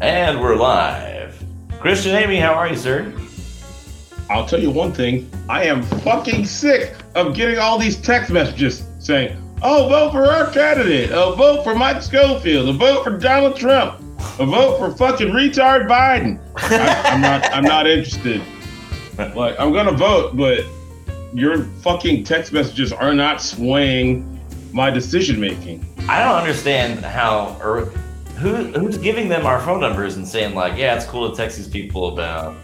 And we're live. Christian Amy, how are you, sir? I'll tell you one thing. I am fucking sick of getting all these text messages saying, oh, vote for our candidate. Oh, vote for Mike Schofield. A vote for Donald Trump. A vote for fucking retard Biden. I, am not. I'm not interested. Like I'm gonna vote, but your fucking text messages are not swaying my decision making. I don't understand how or who who's giving them our phone numbers and saying like, yeah, it's cool to text these people about,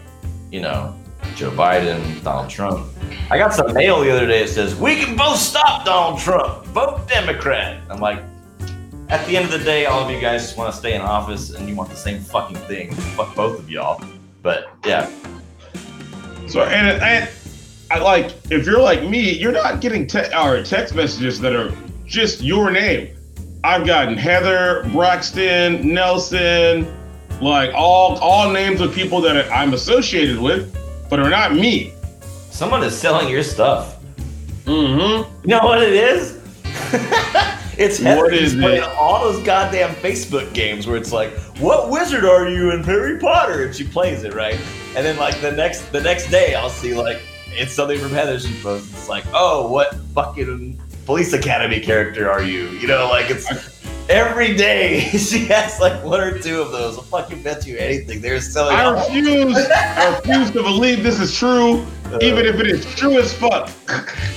you know, Joe Biden, Donald Trump. I got some mail the other day that says we can both stop Donald Trump, vote Democrat. I'm like, at the end of the day, all of you guys just want to stay in office and you want the same fucking thing. Fuck both of y'all. But yeah. So and, and I like if you're like me, you're not getting te- or text messages that are just your name. I've gotten Heather, Braxton, Nelson, like all all names of people that I'm associated with, but are not me. Someone is selling your stuff. Mm-hmm. You know what it is? it's Heather What is playing it? all those goddamn Facebook games where it's like, "What wizard are you in Harry Potter?" and she plays it right, and then like the next the next day I'll see like it's something from Heather she posts. It's like, "Oh, what fucking police academy character are you?" You know, like it's every day she has like one or two of those. I'll fucking bet you anything. They're selling. I all- refuse. I refuse to believe this is true, even if it is true as fuck.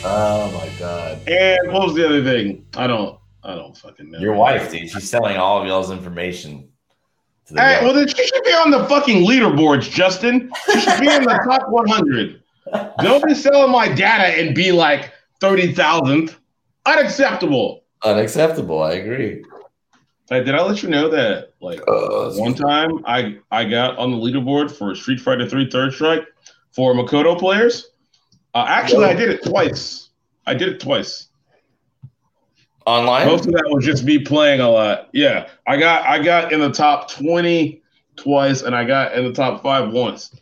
Oh my god. And what was the other thing? I don't. I don't fucking know. Your wife, dude, she's selling all of y'all's information. To the Hey, guy. well then she should be on the fucking leaderboards, Justin. She should be in the top 100. Don't be selling my data and be like 30,000th. Unacceptable. Unacceptable. I agree. Hey, did I let you know that like Uh, one time I I got on the leaderboard for Street Fighter 3 Third Strike for Makoto players? Uh, actually, I did it twice. I did it twice. online. Most of that was just me playing a lot. Yeah, I got I got in the top 20 twice, and I got in the top five once.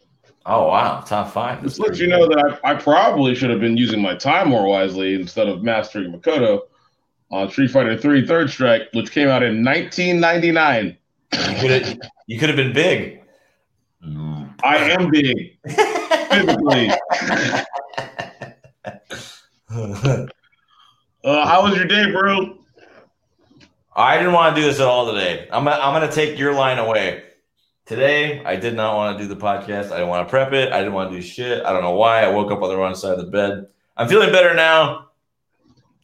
Oh wow, top five. Just let you know that I, I probably should have been using my time more wisely instead of mastering Makoto on Street Fighter 3 Third Strike, which came out in 1999. You could have. You could have been big. I am big physically. Uh, how was your day, bro? I didn't want to do this at all today. I'm gonna, I'm gonna take your line away. Today, I did not want to do the podcast. I didn't want to prep it. I didn't want to do shit. I don't know why. I woke up on the wrong side of the bed. I'm feeling better now.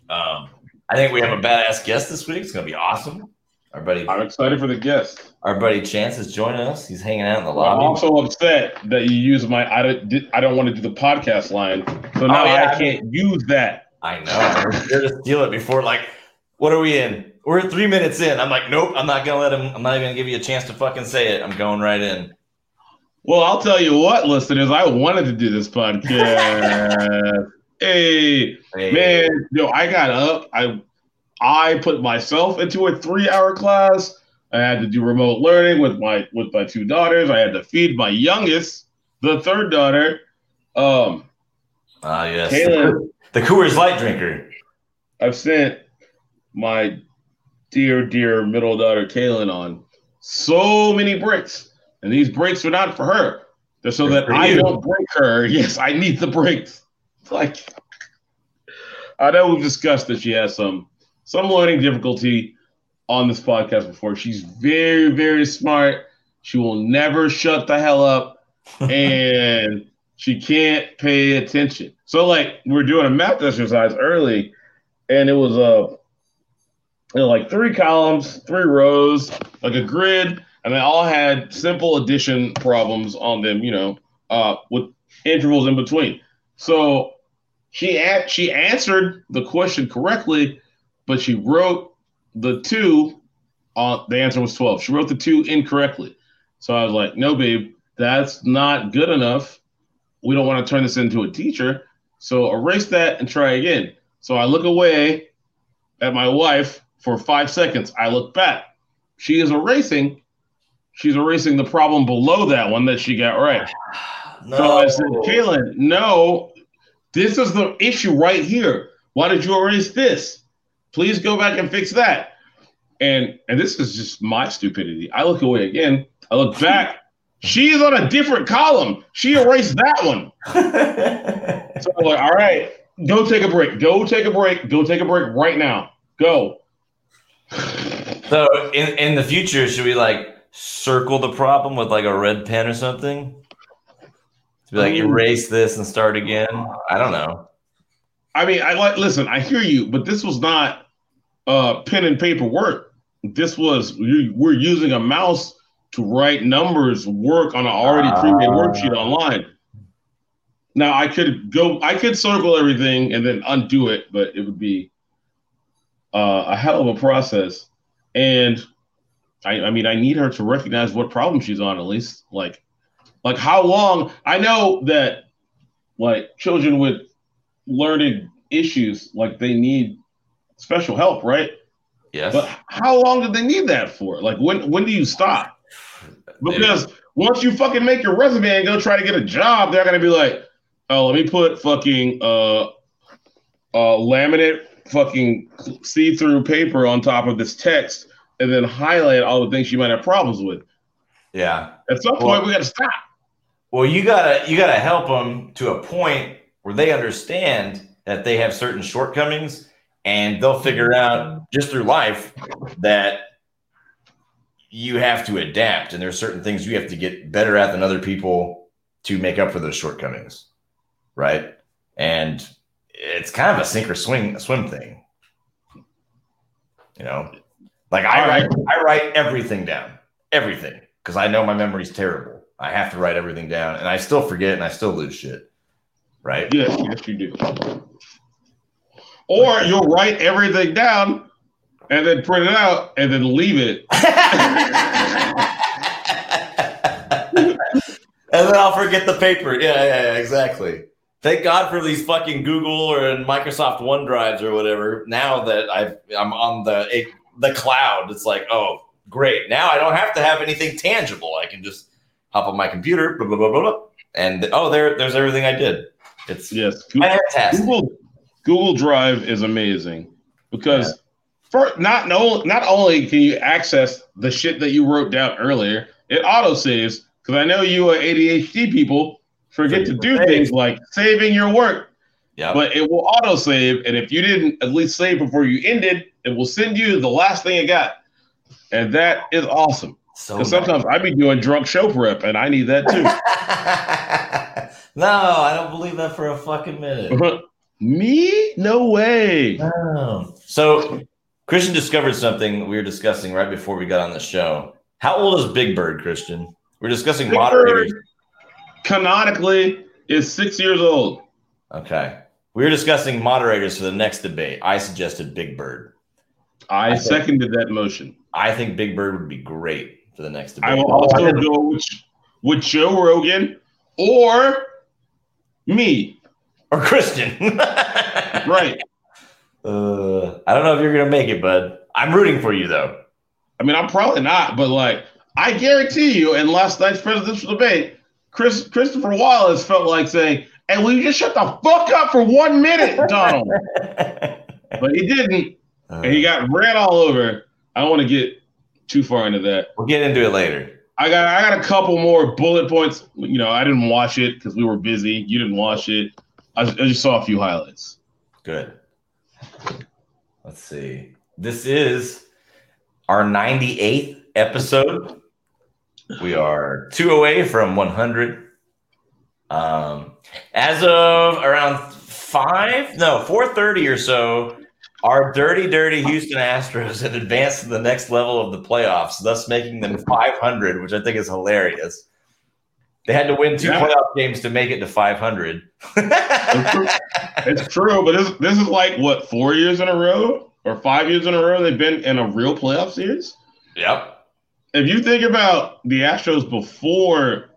Um, I think we have a badass guest this week. It's gonna be awesome. Our buddy, I'm excited for the guest. our buddy Chance is joining us. He's hanging out in the lobby. I'm also upset that you use my I don't, I don't want to do the podcast line, so now Oh, yeah, I I can't use that. I know. You're to steal it before. Like, what are we in? We're three minutes in. I'm like, nope. I'm not gonna let him. I'm not even gonna give you a chance to fucking say it. I'm going right in. Well, I'll tell you what, listeners, I wanted to do this podcast. hey, Hey, man, yo, I got up. I I put myself into a three-hour class. I had to do remote learning with my with my two daughters. I had to feed my youngest, the third daughter. Um, Ah, yes. Caleb. The Coors Light drinker. I've sent my dear, dear middle daughter Kaylin on so many breaks, and these breaks are not for her. They're so They're that I you. don't break her. Yes, I need the breaks. Like I know we've discussed that she has some some learning difficulty on this podcast before. She's very, very smart. She will never shut the hell up, and she can't pay attention. So, like, we we're doing a math exercise early, and it was uh, like three columns, three rows, like a grid, and they all had simple addition problems on them. You know, uh, with intervals in between. So she she answered the question correctly, but she wrote the two. Uh, the answer was twelve. She wrote the two incorrectly. So I was like, "No, babe, that's not good enough. We don't want to turn this into a teacher. So erase that and try again." So I look away at my wife for five seconds. I look back. She is erasing. She's erasing the problem below that one that she got right. No. So I said, Kaylin, no, this is the issue right here. Why did you erase this? Please go back and fix that. And and this is just my stupidity. I look away again. I look back. She's on a different column. She erased that one. So I'm like, all right, go take a break. Go take a break. Go take a break right now. Go. So in, in the future, should we like circle the problem with like a red pen or something? To be like Um, erase this and start again? I don't know. I mean, I like listen, I hear you, but this was not uh pen and paper work. This was we're using a mouse to write numbers, work on an already pre-made Ah. worksheet online. Now I could go, I could circle everything and then undo it, but it would be uh, a hell of a process. And I, I mean, I need her to recognize what problem she's on at least. Like, like how long? I know that like children with learning issues, like they need special help, right? Yes. But how long did they need that for? Like when when do you stop? Because once you fucking make your resume and go try to get a job, they're gonna be like, oh, let me put fucking uh uh laminate fucking see-through paper on top of this text and then highlight all the things you might have problems with. yeah. At some point, Well- we gotta stop. Well, you gotta you gotta help them to a point where they understand that they have certain shortcomings, and they'll figure mm-hmm. out just through life that you have to adapt, and there's certain things you have to get better at than other people to make up for those shortcomings, right? And it's kind of a sink or swing a swim thing, you know. Like I write. I write everything down, everything, because I know my memory's terrible. I have to write everything down, and I still forget, and I still lose shit. Right? Yes, yes, you do. Or you'll write everything down and then print it out and then leave it. and then I'll forget the paper. Yeah, yeah, yeah, exactly. Thank God for these fucking Google or Microsoft OneDrives or whatever. Now that I've I'm on the the cloud, it's like, oh, great. Now I don't have to have anything tangible. I can just hop on my computer, blah blah blah blah, blah and oh, there there's everything I did. It's Yes. fantastic. Google Google Drive is amazing because for not no not only can you access the shit that you wrote down earlier, it auto saves because I know you are ADHD people forget to do things like saving your work, Yeah. but it will auto save, and if you didn't at least save before you ended, it will send you the last thing it got, and that is awesome. So Because sometimes I be doing drunk show prep, and I need that too. no, I don't believe that for a fucking minute. Uh-huh. Me? No way. No. So Christian discovered something we were discussing right before we got on the show. How old is Big Bird, Christian? We're discussing Big moderators. Canonically, is six years old. Okay. We were discussing moderators for the next debate. I suggested Big Bird. I Okay. seconded that motion. I think Big Bird would be great for the next debate. I will also go with, with Joe Rogan or me. or Christian. Right. Uh, I don't know if you're gonna make it, bud. I'm rooting for you though. I mean, I'm probably not, but like, I guarantee you, in last night's presidential debate, Chris Christopher Wallace felt like saying, "Hey, will you just shut the fuck up for one minute, Donald?" but he didn't, uh. and he got ran all over. I don't want to get too far into that. we'll get into it later. I got I got a couple more bullet points. You know, I didn't watch it because we were busy. You didn't watch it. I, I just saw a few highlights. Good. Let's see. This is our 98th episode. We are two away from 100. Um, as of around five, no, 4:30 or so, our dirty, dirty Houston Astros had advanced to the next level of the playoffs, thus making them 500, which I think is hilarious. They had to win two Yeah. playoff games to make it to 500. It's true, but this this is like what four years in a row or five years in a row they've been in a real playoff series. yep. If you think about the Astros before,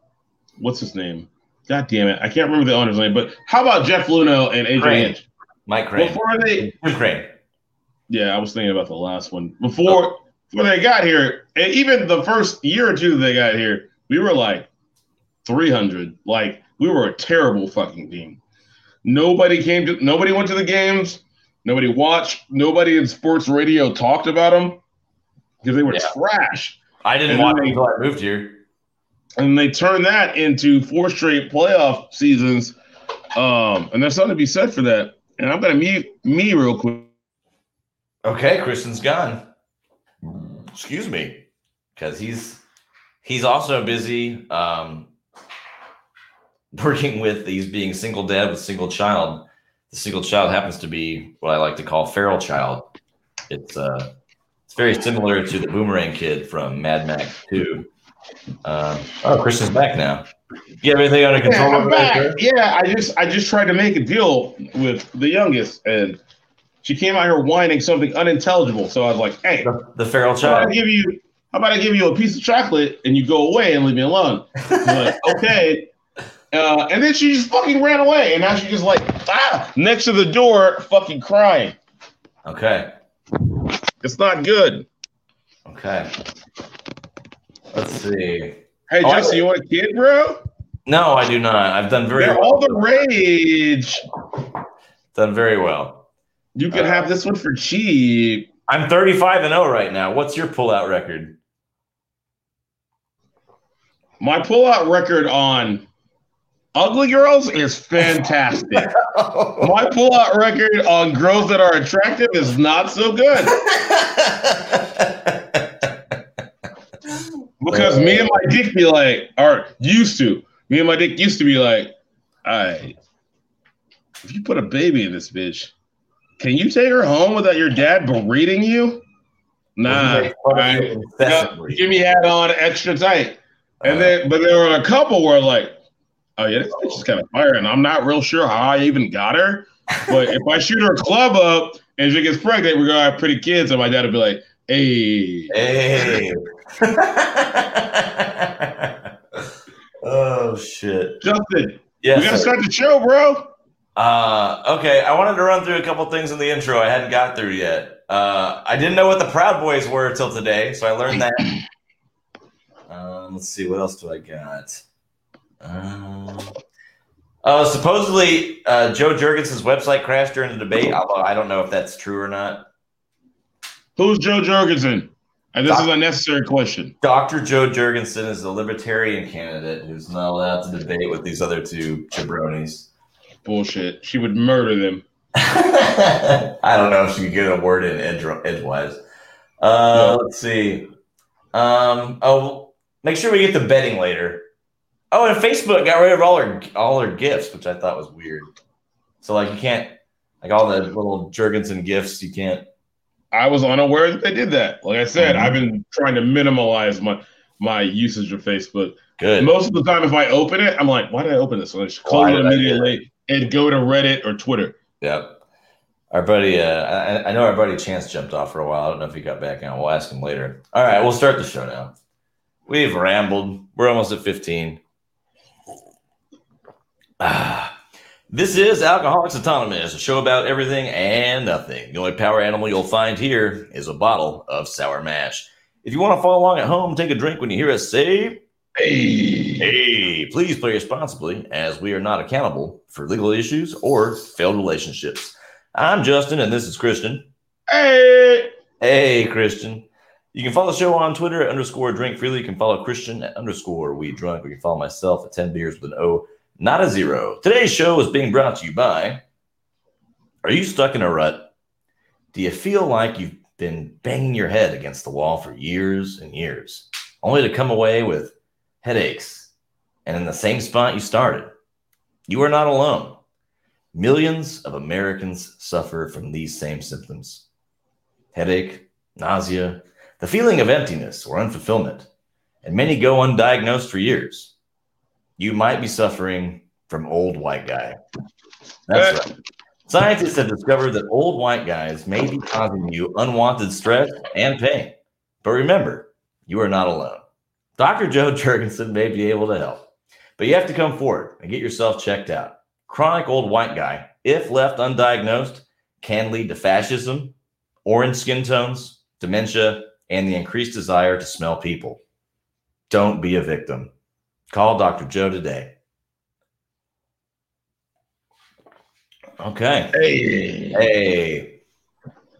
what's his name? God damn it, I can't remember the owner's name. But how about Jeff Luhnow and AJ Crane. Hinch? Mike Crane. Before they, Crane. yeah, I was thinking about the last one before when they got here, and even the first year or two they got here, we were like 300. Like we were a terrible fucking team. Nobody came to. Nobody went to the games. Nobody watched. Nobody in sports radio talked about them because they were Yeah. trash. I didn't And watch they- until I moved here. and they turned that into four straight playoff seasons. Um, and there's something to be said for that. And I'm gonna mute me real quick. Okay, Christian's gone. Excuse me, because he's he's also busy um, working with. He's being single dad with single child. The single child happens to be what I like to call feral child. It's uh, very similar to the boomerang kid from Mad Max Two. Um, oh, Christian's back now. You have everything under control? Yeah, over I'm there, back. yeah, I just I just tried to make a deal with the youngest, and she came out here whining something unintelligible. So I was like, "Hey, The, the feral how about I child. give you how about I give you a piece of chocolate and you go away and leave me alone?" Like, okay. Uh, and then she just fucking ran away, and now she's just like ah next to the door, fucking crying. Okay. It's not good. Okay. Let's see. Hey, Oh, Jesse, you want a kid, bro? No, I do not. I've done very They're well. all the rage. Done very well. You can Uh, have this one for cheap. I'm 35 and 0 right now. What's your pullout record? My pullout record on ugly girls is fantastic. My pullout record on girls that are attractive is not so good because me and my dick be like, or used to. Me and my dick used to be like, all right, if you put a baby in this bitch, can you take her home without your dad berating you? Nah, Make fun of I- you incessantly. Jimmy had on extra tight. And uh-huh. then, but there were a couple where like, oh yeah, this bitch is kind of fire, and I'm not real sure how I even got her. But if I shoot her club up and she gets pregnant, we're gonna have pretty kids, and my dad will be like, hey, Hey. oh shit. Justin, Yes. we gotta sir. start the show, bro. Uh, okay, I wanted to run through a couple things in the intro I hadn't got through yet. Uh, I didn't know what the Proud Boys were till today, so I learned that. Um, let's see, what else do I got? Um, uh, supposedly, uh, Jo Jorgensen's website crashed during the debate, although I don't know if that's true or not. Who's Jo Jorgensen? And this Doc- is a necessary question. Dr. Jo Jorgensen is a libertarian candidate who's not allowed to debate with these other two jabronis. Bullshit. She would murder them. I don't know if she could get a word in edge, edgewise. Uh, Let's see. Um, oh, make sure we get the betting later. Oh, and Facebook got rid of all her all her gifts, which I thought was weird. So like you can't like all the little Jorgensen gifts. You can't. I was unaware that they did that. Like I said, Mhm. I've been trying to minimize my my usage of Facebook. Good. Most of the time, if I open it, I'm like, why did I open this? So I just close it did I do immediately and go to Reddit or Twitter. Yep. Our buddy, uh, I, I know our buddy Chance jumped off for a while. I don't know if he got back on. We'll ask him later. All right, we'll start the show now. We've rambled. We're almost at 15. Ah, this is Alcoholics Autonomous, a show about everything and nothing. The only power animal you'll find here is a bottle of sour mash. If you want to follow along at home, take a drink when you hear us say Hey, Hey, please play responsibly as we are not accountable for legal issues or failed relationships. I'm Justin and this is Christian. hey, Hey, Christian. You can follow the show on Twitter at underscore drink freely. You can follow Christian at underscore we drunk. You can follow myself at 10 beers with an O, not a zero. Today's show is being brought to you by Are you stuck in a rut? Do you feel like you've been banging your head against the wall for years and years, only to come away with headaches and in the same spot you started? You are not alone. Millions of Americans suffer from these same symptoms headache, nausea, the feeling of emptiness or unfulfillment, and many go undiagnosed for years. You might be suffering from old white guy. That's right. Scientists have discovered that old white guys may be causing you unwanted stress and pain. But remember, you are not alone. Dr. Jo Jorgensen may be able to help, but you have to come forward and get yourself checked out. Chronic old white guy, if left undiagnosed, can lead to fascism, orange skin tones, dementia, and the increased desire to smell people. Don't be a victim. Call Dr. Jo today. Okay. hey. Hey.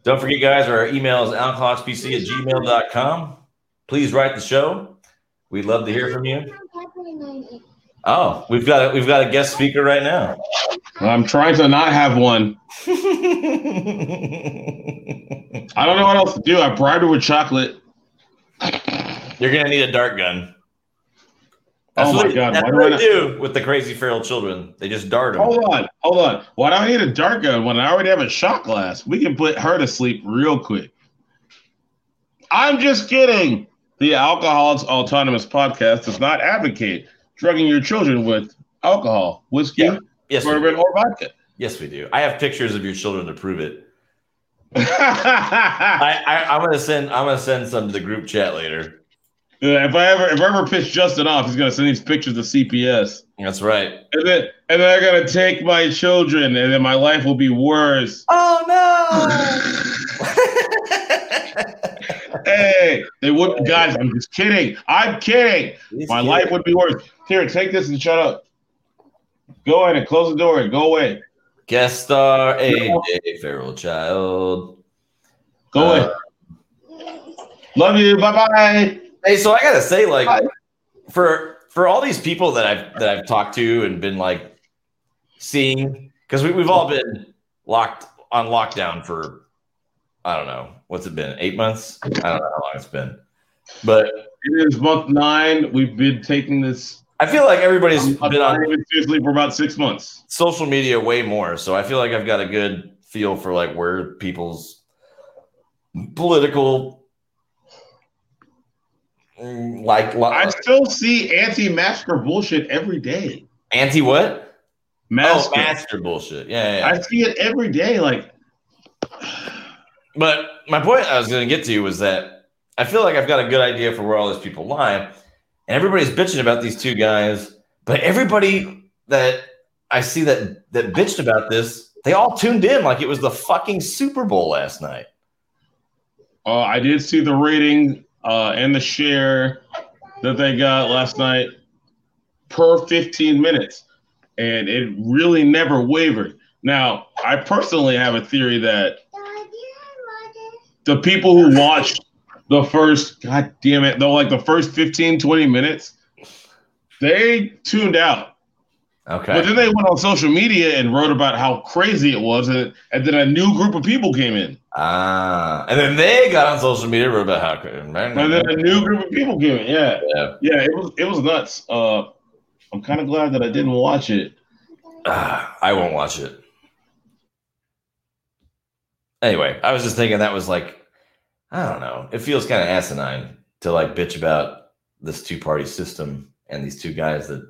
Don't forget, guys, our email is alcoholicsbc at gmail.com. Please write the show. We'd love to hear from you. Oh, we've got a, we've got a guest speaker right now. I'm trying to not have one. I don't know what else to do. I bribed her with chocolate. You're gonna need a dart gun. Oh my what, God, That's what I do with the crazy feral children. They just dart them. Hold on, hold on. Why do I need a dart gun when I already have a shot glass? We can put her to sleep real quick. I'm just kidding. The Alcoholics Autonomous podcast does not advocate drugging your children with alcohol, whiskey, Yeah. Yes, bourbon, or vodka. yes, we do. I have pictures of your children to prove it. I, I I'm gonna send I'm gonna send some to the group chat later. I ever if I ever piss Justin off, he's gonna send these pictures to CPS. That's right. And then and then they're gonna take my children, and then my life will be worse. Oh no! hey, they would guys, I'm just kidding. I'm kidding. no! My life would be worse. Here, take this and shut up. Go ahead and close the door and go away. Guest star AJ Feral Child. Go Uh, away. Love you. Bye bye. Hey, so I gotta say, like, Hi. for for all these people that I've that I've talked to and been like seeing, because we, we've all been locked on lockdown for I don't know what's it been eight months. I don't know how long it's been, but It is month nine. We've been taking this I feel like everybody's I'm been on taking it seriously for about six months. social media way more. So I feel like I've got a good feel for like where people's political mm, like I still see anti-masker bullshit every day. anti what? Masker. Oh, master bullshit. Yeah, yeah, yeah. I see it every day. Like, But my point I was going to get to you was that I feel like I've got a good idea for where all these people lie, and everybody's bitching about these two guys. But everybody that I see that that bitched about this, they all tuned in like it was the fucking Super Bowl last night. uh, I did see the rating uh, and the share that they got last night per 15 minutes, and it really never wavered. Now, I personally have a theory that the people who watched the first, god damn it, though, like the first 15, 20 minutes, they tuned out. Okay. But then they went on social media and wrote about how crazy it was, and, and then a new group of people came in. Ah, and then they got on social media wrote about how crazy. And then a new group of people came in. Yeah, Yeah. yeah, it was it was nuts. Uh, I'm kind of glad that I didn't watch it. Ah, I won't watch it. Anyway, I was just thinking that was like, I don't know. It feels kind of asinine to like bitch about this two party system and these two guys that,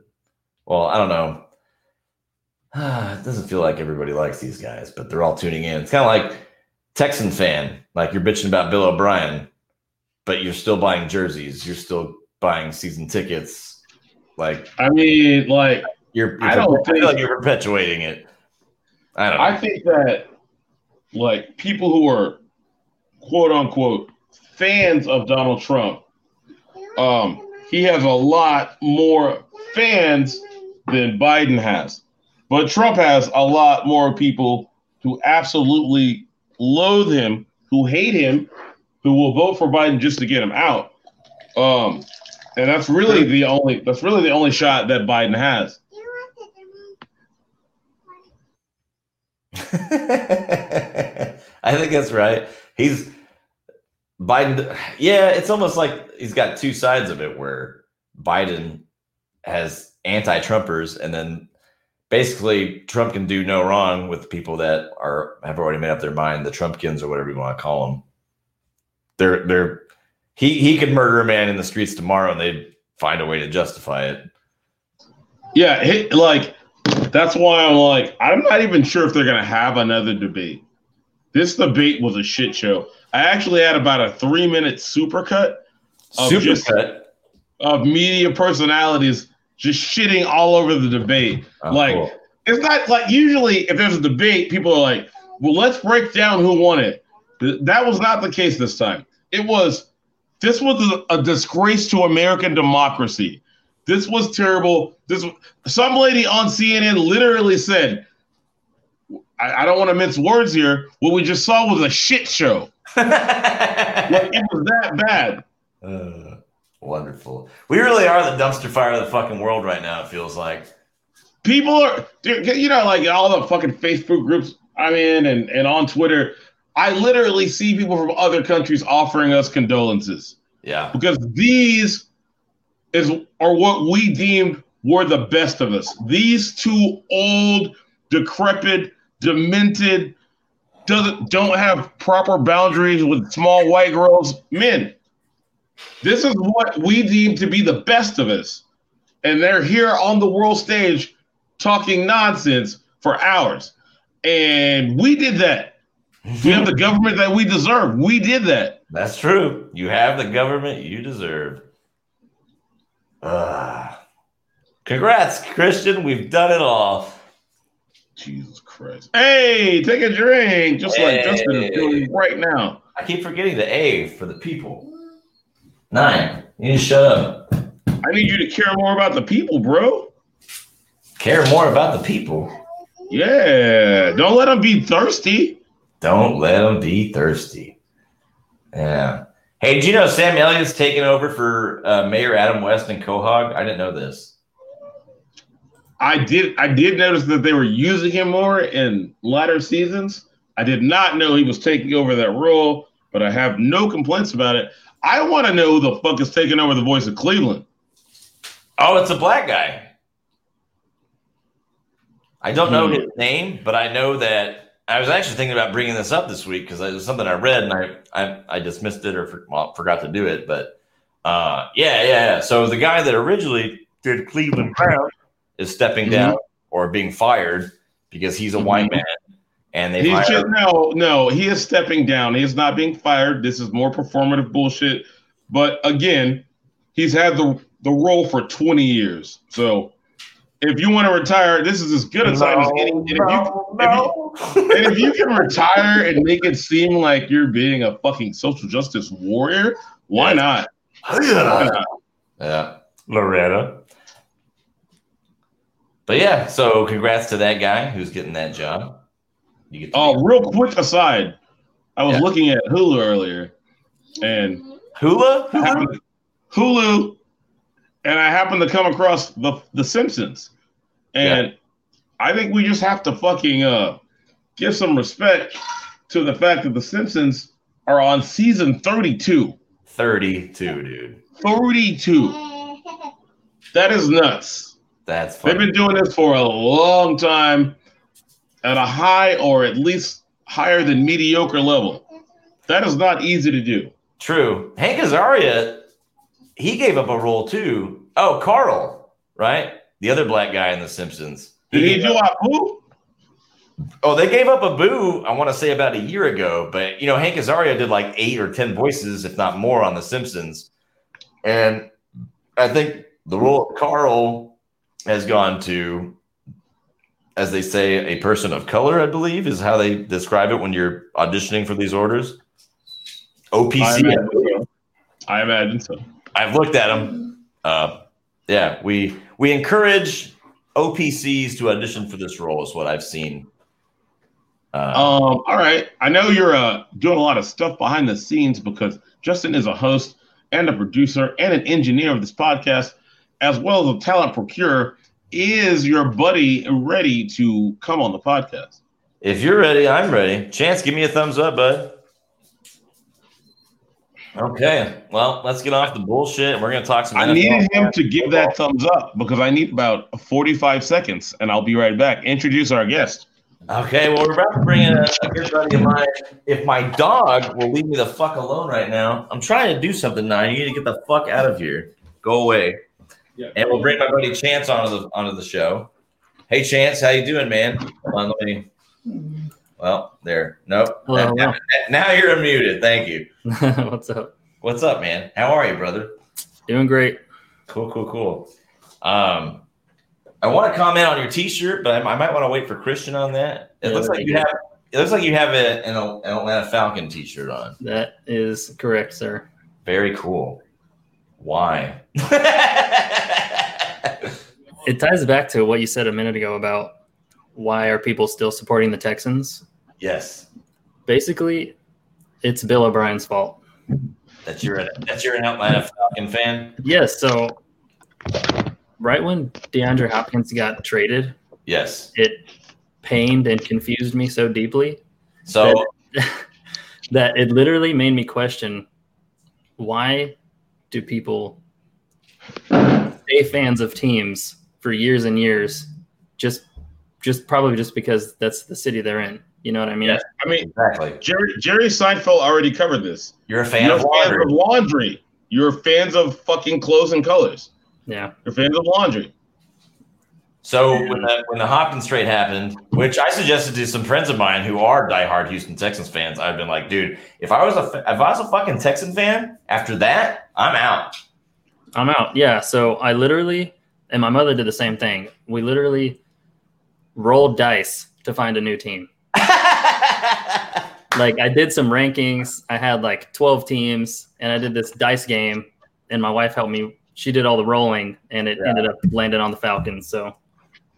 well, I don't know. it doesn't feel like everybody likes these guys, but they're all tuning in. It's kind of like Texan fan, like you're bitching about Bill O'Brien, but you're still buying jerseys, you're still buying season tickets. Like I mean, like you're, I you're don't I feel like you're perpetuating it. I don't know. I think that like people who are quote unquote fans of Donald Trump, um, he has a lot more fans than Biden has. But Trump has a lot more people who absolutely loathe him, who hate him, who will vote for Biden just to get him out. Um, and that's really the only that's really the only shot that Biden has. I think that's right. He's Biden. Yeah, it's almost like he's got two sides of it where Biden has anti Trumpers, and then basically Trump can do no wrong with people that are have already made up their mind, the Trumpkins or whatever you want to call them. They're they're he he could murder a man in the streets tomorrow, and they'd find a way to justify it. Yeah, like that's why I'm like I'm not even sure if they're gonna have another debate. This debate was a shit show. I actually had about a three minute supercut Of Super just- of media personalities just shitting all over the debate. Oh, like cool. it's not like usually if there's a debate, people are like, "Well, let's break down who won it." That was not the case this time. It was this was a, a disgrace to American democracy. This was terrible. This some lady on CNN literally said, I, I don't want to mince words here. What we just saw was a shit show. Like, it was that bad. Uh, Wonderful. We really are the dumpster fire of the fucking world right now. It feels like people are, you know, like all the fucking Facebook groups I'm in and, and on Twitter. I literally see people from other countries offering us condolences. Yeah. Because these is are what we deemed were the best of us. These two old, decrepit, demented, doesn't don't have proper boundaries with small white girls, men. This is what we deem to be the best of us. And they're here on the world stage talking nonsense for hours. And we did that. We have the government that we deserve. We did that. That's true. You have the government you deserve. Uh, congrats, Christian. We've done it all. Jesus Christ. Hey, take a drink, just like Justin is doing right now. I keep forgetting the A for the people. Nine. You need to shut up. I need you to care more about the people, bro. Care more about the people. Yeah. Don't let them be thirsty. Don't let them be thirsty. Yeah. Hey, did you know Sam Elliott's taking over for uh, Mayor Adam West and Quahog? I didn't know this. I did I did notice that they were using him more in latter seasons. I did not know he was taking over that role, but I have no complaints about it. I want to know who the fuck is taking over the voice of Cleveland. Oh, it's a black guy. I don't know Hmm. his name, but I know that I was actually thinking about bringing this up this week because it was something I read and I I, I dismissed it or for, well, forgot to do it. But uh, yeah, yeah, yeah. So the guy that originally did Cleveland Brown is stepping Mhm. down or being fired because he's a white Mhm. man, and they He's hired. just no, no, he is stepping down. He is not being fired. This is more performative bullshit. But again, he's had the the role for 20 years. So if you want to retire, this is as good a time as any. And if, you, no, no. and if you can retire and make it seem like you're being a fucking social justice warrior, why not? Why not? Yeah, Loretta. But yeah, so congrats to that guy who's getting that job. You get to Oh, real quick aside, I was Yeah. looking at Hulu earlier, and Hula? I happened- Hulu, and I happened to come across the the Simpsons, and I think we just have to fucking uh give some respect to the fact that the Simpsons are on season 32. 32, dude. 32. That is nuts. That's They've been doing this for a long time at a high or at least higher than mediocre level. That is not easy to do. True. Hank Azaria, he gave up a role too. Oh, Carl, right? The other black guy in The Simpsons. Did he do up- a who? Oh, they gave up a boo, I want to say about a year ago, but you know, Hank Azaria did like eight or 10 voices, if not more, on The Simpsons. And I think the role of Carl has gone to, as they say, a person of color, I believe, is how they describe it when you're auditioning for these orders. I OPC. imagine. I imagine so. I've looked at them. Uh, yeah, we we encourage OPCs to audition for this role, is what I've seen. Uh, Um, all right. I know you're uh, doing a lot of stuff behind the scenes because Justin is a host and a producer and an engineer of this podcast, as well as a talent procurer. Is your buddy ready to come on the podcast? if you're ready, I'm ready. Chance, give me a thumbs up, bud. Okay, well, let's get off the bullshit. We're gonna talk some. I NFL. needed him to give that thumbs up because I need about 45 seconds and I'll be right back. Introduce our guest. Okay, well, we're about to bring in a, a good buddy of mine. If my dog will leave me the fuck alone right now, I'm trying to do something now. You need to get the fuck out of here. Go away. And we'll bring my buddy Chance onto the onto the show. Hey Chance, how you doing, man? Hold on, let me. Well, there. Nope. Hello, now, now you're unmuted. Thank you. What's up? What's up, man? How are you, brother? Doing great. Cool, cool, cool. Um, I want to comment on your T-shirt, but I, I might want to wait for Christian on that. It Yeah, looks like you have. It looks like you have a, an, an Atlanta Falcon T-shirt on. That is correct, sir. Very cool. Why? It ties back to what you said a minute ago about why are people still supporting the Texans? yes. Basically, it's Bill O'Brien's fault. that you're a, that you're an Atlanta Falcon fan. Yes. So right when DeAndre Hopkins got traded, Yes. it pained and confused me so deeply So that it literally made me question why do people stay fans of teams for years and years just just probably just because that's the city they're in you know what i mean Yes. I mean, exactly, Jerry Jerry Seinfeld already covered this. you're a fan You're of fans laundry. of laundry. You're fans of fucking clothes and colors. yeah You're fans of laundry. So when the when the Hopkins trade happened, which I suggested to some friends of mine who are diehard Houston Texans fans, I've been like, dude, if I was a if I was a fucking Texan fan after that, I'm out. i'm out yeah so i literally and my mother did the same thing we literally rolled dice to find a new team like I did some rankings. I had like 12 teams and I did this dice game and my wife helped me. She did all the rolling and it Yeah. ended up landing on the Falcons. So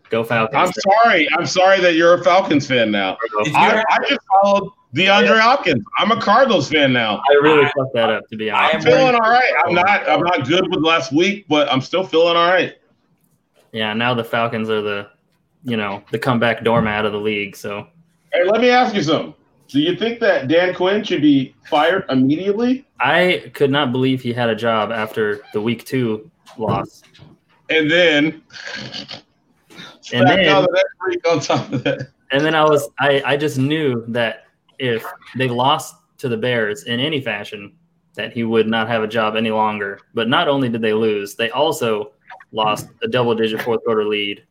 go Falcons. I'm sorry. I'm sorry that you're a Falcons fan now. I, I just followed DeAndre Hopkins. I'm a Cardinals fan now. I really fucked that up to be honest. I'm honest. am feeling all right. I'm not. I'm not good with last week, but I'm still feeling all right. Yeah, now the Falcons are the, you know, the comeback doormat of the league. So Hey, let me ask you something. Do you think that Dan Quinn should be fired immediately? I could not believe he had a job after the week two loss. And then, And then- on the week on top of that. And then I was I, I just knew that if they lost to the Bears in any fashion, that he would not have a job any longer. But not only did they lose, they also lost a double digit fourth quarter lead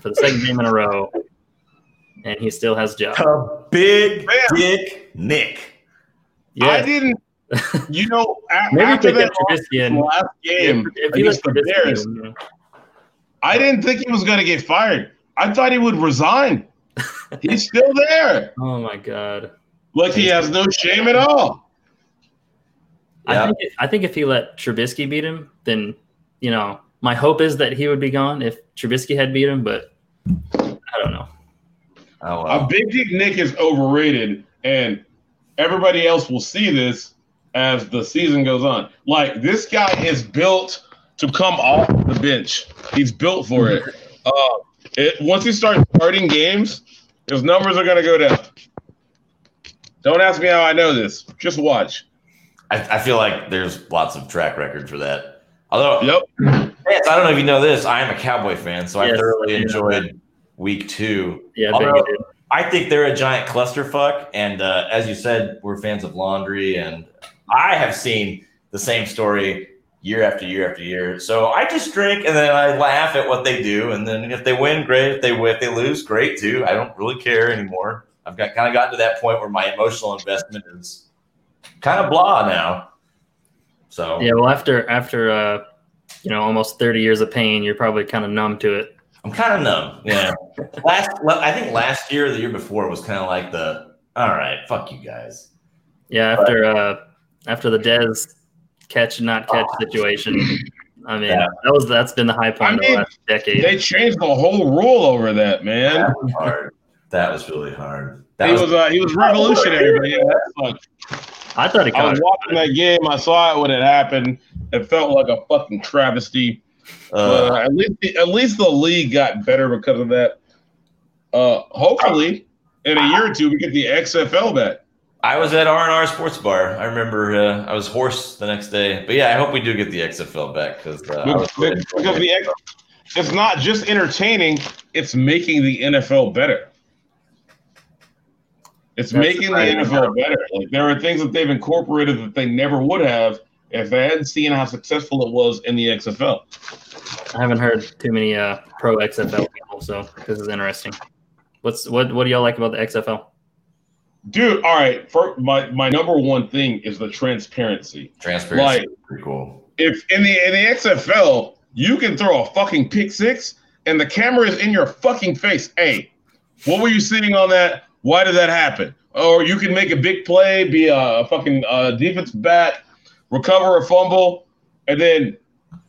for the second game in a row. And he still has a job. A big Bam. dick Nick. I Yeah. didn't. You know, Maybe after that Trubisky last game if he let against Trubisky Bears, in. I didn't think he was going to get fired. I thought he would resign. He's still there. Oh my god. Like he has no shame at all. Yeah. I think if, I think if he let Trubisky beat him, then you know my hope is that he would be gone if Trubisky had beat him. But I don't know. Oh A big dick Nick is overrated, and everybody else will see this as the season goes on. Like this guy is built to come off the bench. He's built for it. Uh, it once he starts starting games, his numbers are gonna go down. Don't ask me how I know this. Just watch. I, I feel like there's lots of track record for that. Although, Yep. Vance, I don't know if you know this, I am a Cowboy fan, so I thoroughly I know enjoyed week two. Yeah, I Although- I think they're a giant clusterfuck, and uh, as you said, we're fans of laundry, and I have seen the same story year after year after year. So I just drink, and then I laugh at what they do, and then if they win, great. If they win, if they lose, great too. I don't really care anymore. I've got kind of gotten to that point where my emotional investment is kind of blah now. So Yeah, well, after after uh, you know almost thirty years of pain, you're probably kind of numb to it. I'm kind of numb. Yeah. last, I think last year, or the year before, was kind of like the all right, fuck you guys. Yeah, after uh, after the Dez catch and not catch situation. I mean, Yeah. that was that's been the high point I of the last decade. They changed the whole rule over that, man. That was hard. That was really hard. That He was, was uh, he was revolutionary, but yeah, that sucked. I thought it. I was watching that game. I saw it when it happened. It felt like a fucking travesty. Uh, uh, at least at least the league got better because of that. Uh, hopefully, in a year or two, we get the XFL back. I was at R and R Sports Bar. I remember uh, I was hoarse the next day. But yeah, I hope we do get the XFL back because uh, Because, because the X, it's not just entertaining; it's making the NFL better. It's That's making the right. NFL better. Like there are things that they've incorporated that they never would have if they hadn't seen how successful it was in the XFL. I haven't heard too many uh, pro XFL people, so this is interesting. What's what what do y'all like about the XFL? Dude, all right. For my my number one thing is the transparency. transparency. Like- pretty cool. If in the in the XFL, you can throw a fucking pick six and the camera is in your fucking face. Hey, what were you seeing on that? Why did that happen? Or you can make a big play, be a, a fucking uh, defense back, recover a fumble, and then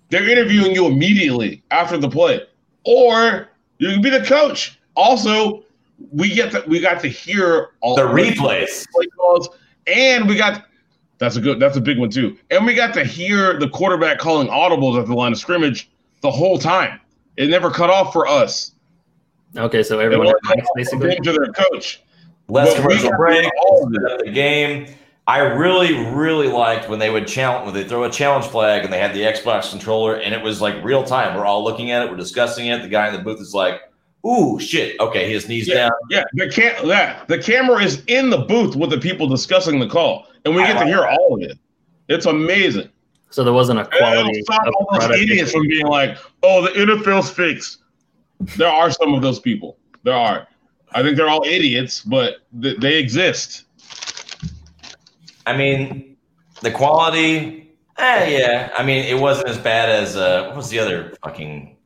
they're interviewing you immediately after the play. Or you can be the coach. Also, we get to, we got to hear all The replays. play calls, and we got That's a good. That's a big one too. And we got to hear the quarterback calling audibles at the line of scrimmage the whole time. It never cut off for us. Okay, so everyone was had basically. to their coach. Less But commercial break, all of set up the game. I really, really liked when they would challenge when they throw a challenge flag and they had the Xbox controller and it was like real time. We're all looking at it, we're discussing it. The guy in the booth is like, "Ooh, shit! Okay, his knees down." Yeah, the cam that the camera is in the booth with the people discussing the call, and we I get to like hear all of it. It's amazing. So there wasn't a And it'll quality stop all those idiots from being like, "Oh, the NFL's fixed." There are some of those people. There are. I think they're all idiots, but th- they exist. I mean, the quality, eh, yeah. I mean, it wasn't as bad as uh, what was the other fucking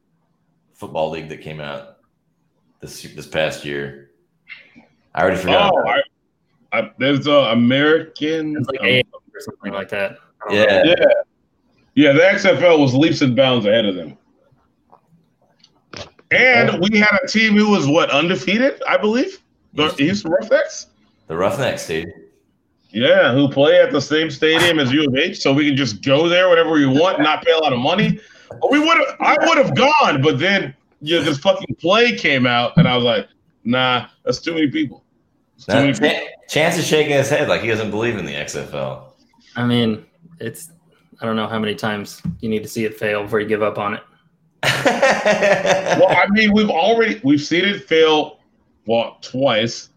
football league that came out this this past year? I already forgot. Oh, I, I, there's a American. Like um, or something like that. I don't know. yeah. yeah, yeah. The XFL was leaps and bounds ahead of them. And we had a team who was what undefeated, I believe. The Houston Roughnecks. the Roughnecks, dude. Yeah, who play at the same stadium as U of H, so we can just go there whenever we want, not pay a lot of money. We would have, I would have gone, but then you know, this fucking play came out, and I was like, nah, that's too many people. It's too Now, many people. Chance is shaking his head like he doesn't believe in the XFL. I mean, it's I don't know how many times you need to see it fail before you give up on it. Well, I mean, we've already we've seen it fail, well, twice,